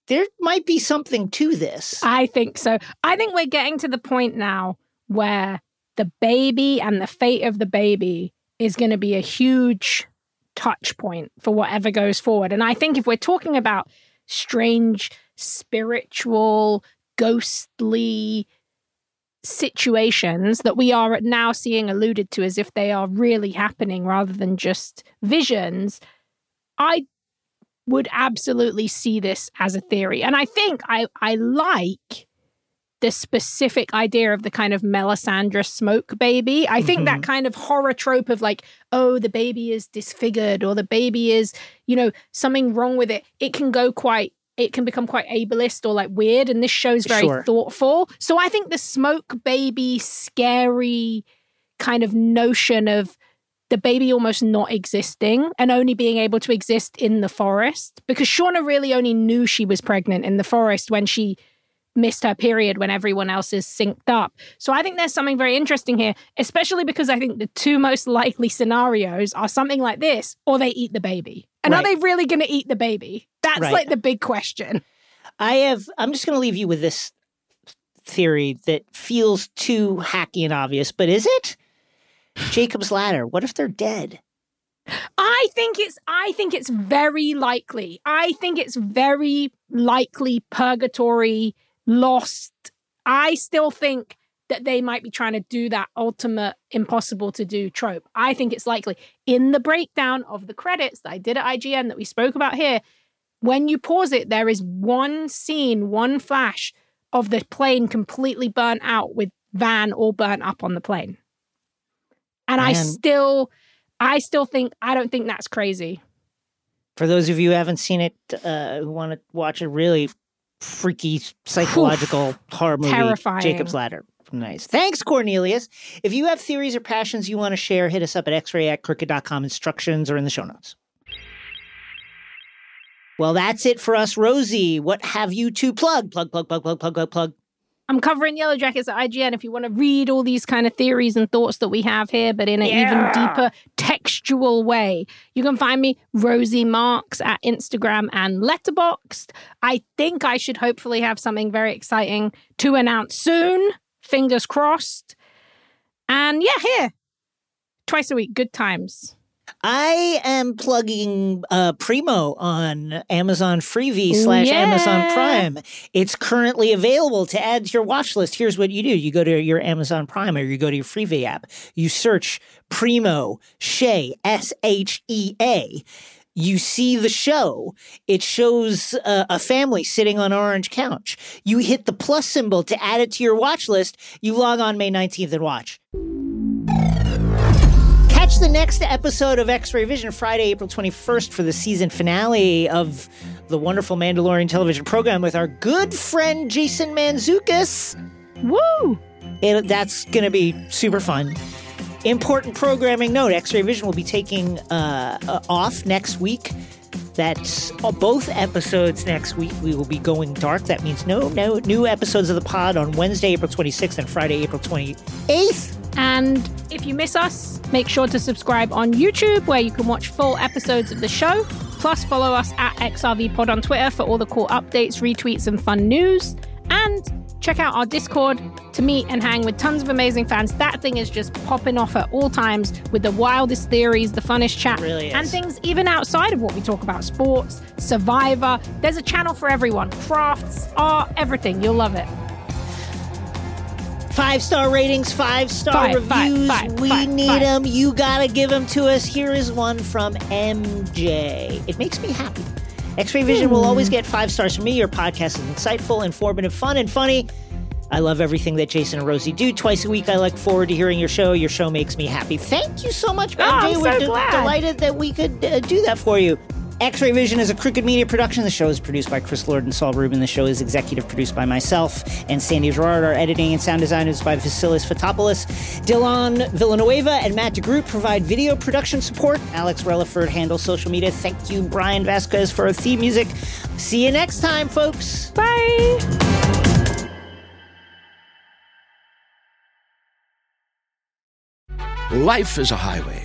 there might be something to this. I think so. I think we're getting to the point now where the baby and the fate of the baby is going to be a huge touch point for whatever goes forward. And I think if we're talking about strange, spiritual, ghostly situations that we are now seeing alluded to as if they are really happening rather than just visions, I would absolutely see this as a theory. And I think I, I like the specific idea of the kind of Melisandre smoke baby. I think that mm-hmm. kind of horror trope of like, oh, the baby is disfigured or the baby is, you know, something wrong with it. It can go quite it can become quite ableist or like weird and this show's very Sure. thoughtful. So I think the smoke baby scary kind of notion of the baby almost not existing and only being able to exist in the forest because Shauna really only knew she was pregnant in the forest when she missed her period when everyone else is synced up. So I think there's something very interesting here, especially because I think the two most likely scenarios are something like this or they eat the baby. And are they really going to eat the baby? That's Right. like the big question. I have. I'm just going to leave you with this theory that feels too hacky and obvious, but is it? Jacob's ladder. What if they're dead? I think it's I think it's very likely. I think it's very likely purgatory lost. I still think that they might be trying to do that ultimate impossible to do trope. I think it's likely. In the breakdown of the credits that I did at IGN that we spoke about here, when you pause it, there is one scene, one flash of the plane completely burnt out with Van all burnt up on the plane. And I still I still think I don't think that's crazy. For those of you who haven't seen it, uh, who want to watch a really freaky psychological horror movie, Terrifying. Jacob's Ladder. Nice. Thanks, Cornelius. If you have theories or passions you want to share, hit us up at xray at crooked.com. Instructions are in the show notes. Well, that's it for us, Rosie. What have you to plug? Plug, plug, plug, plug, plug, plug, plug. I'm covering Yellowjackets at IGN if you want to read all these kind of theories and thoughts that we have here, but in an Yeah. even deeper textual way. You can find me, Rosie Marks, at Instagram and Letterboxd. I think I should hopefully have something very exciting to announce soon. Fingers crossed. And yeah, here. Twice a week, good times. I am plugging uh, Primo on Amazon Freevee slash Amazon Prime. It's currently available to add to your watch list. Here's what you do: you go to your Amazon Prime or you go to your Freevee app. You search Primo Shea S H E A. You see the show. It shows uh, a family sitting on an orange couch. You hit the plus symbol to add it to your watch list. You log on May 19th and watch. Catch the next episode of X Ray Vision Friday, April 21st for the season finale of the wonderful Mandalorian television program with our good friend Jason Mantzoukas. Woo! It, that's going to be super fun. Important programming note X Ray Vision will be taking uh, uh, off next week. That's uh, both episodes next week. We will be going dark. That means no, no new episodes of the pod on Wednesday, April 26th and Friday, April 28th. And if you miss us, make sure to subscribe on YouTube where you can watch full episodes of the show. Plus, follow us at XRVPod on Twitter for all the cool updates, retweets, and fun news. And check out our Discord to meet and hang with tons of amazing fans. That thing is just popping off at all times with the wildest theories, the funnest chat, Really and things even outside of what we talk about sports, survivor. There's a channel for everyone crafts, art, everything. You'll love it. Five star ratings, five star Five, reviews. five, we five, need them. You gotta give them to us. Here is one from MJ. It makes me happy. X Ray Vision will always get five stars from me. Your podcast is insightful, informative, fun, and funny. I love everything that Jason and Rosie do. Twice a week, I look forward to hearing your show. Your show makes me happy. Thank you so much, MJ. Oh, I'm We're so de- glad. delighted that we could uh, do that for you. X Ray Vision is a Crooked Media production. The show is produced by Chris Lord and Saul Rubin. The show is executive produced by myself and Sandy Girard. Our editing and sound design is by Vasilis Fotopoulos. Dylan Villanueva and Matt DeGroot provide video production support. Alex Relaford handles social media. Thank you, Brian Vasquez, for our theme music. See you next time, folks. Bye. Life is a highway,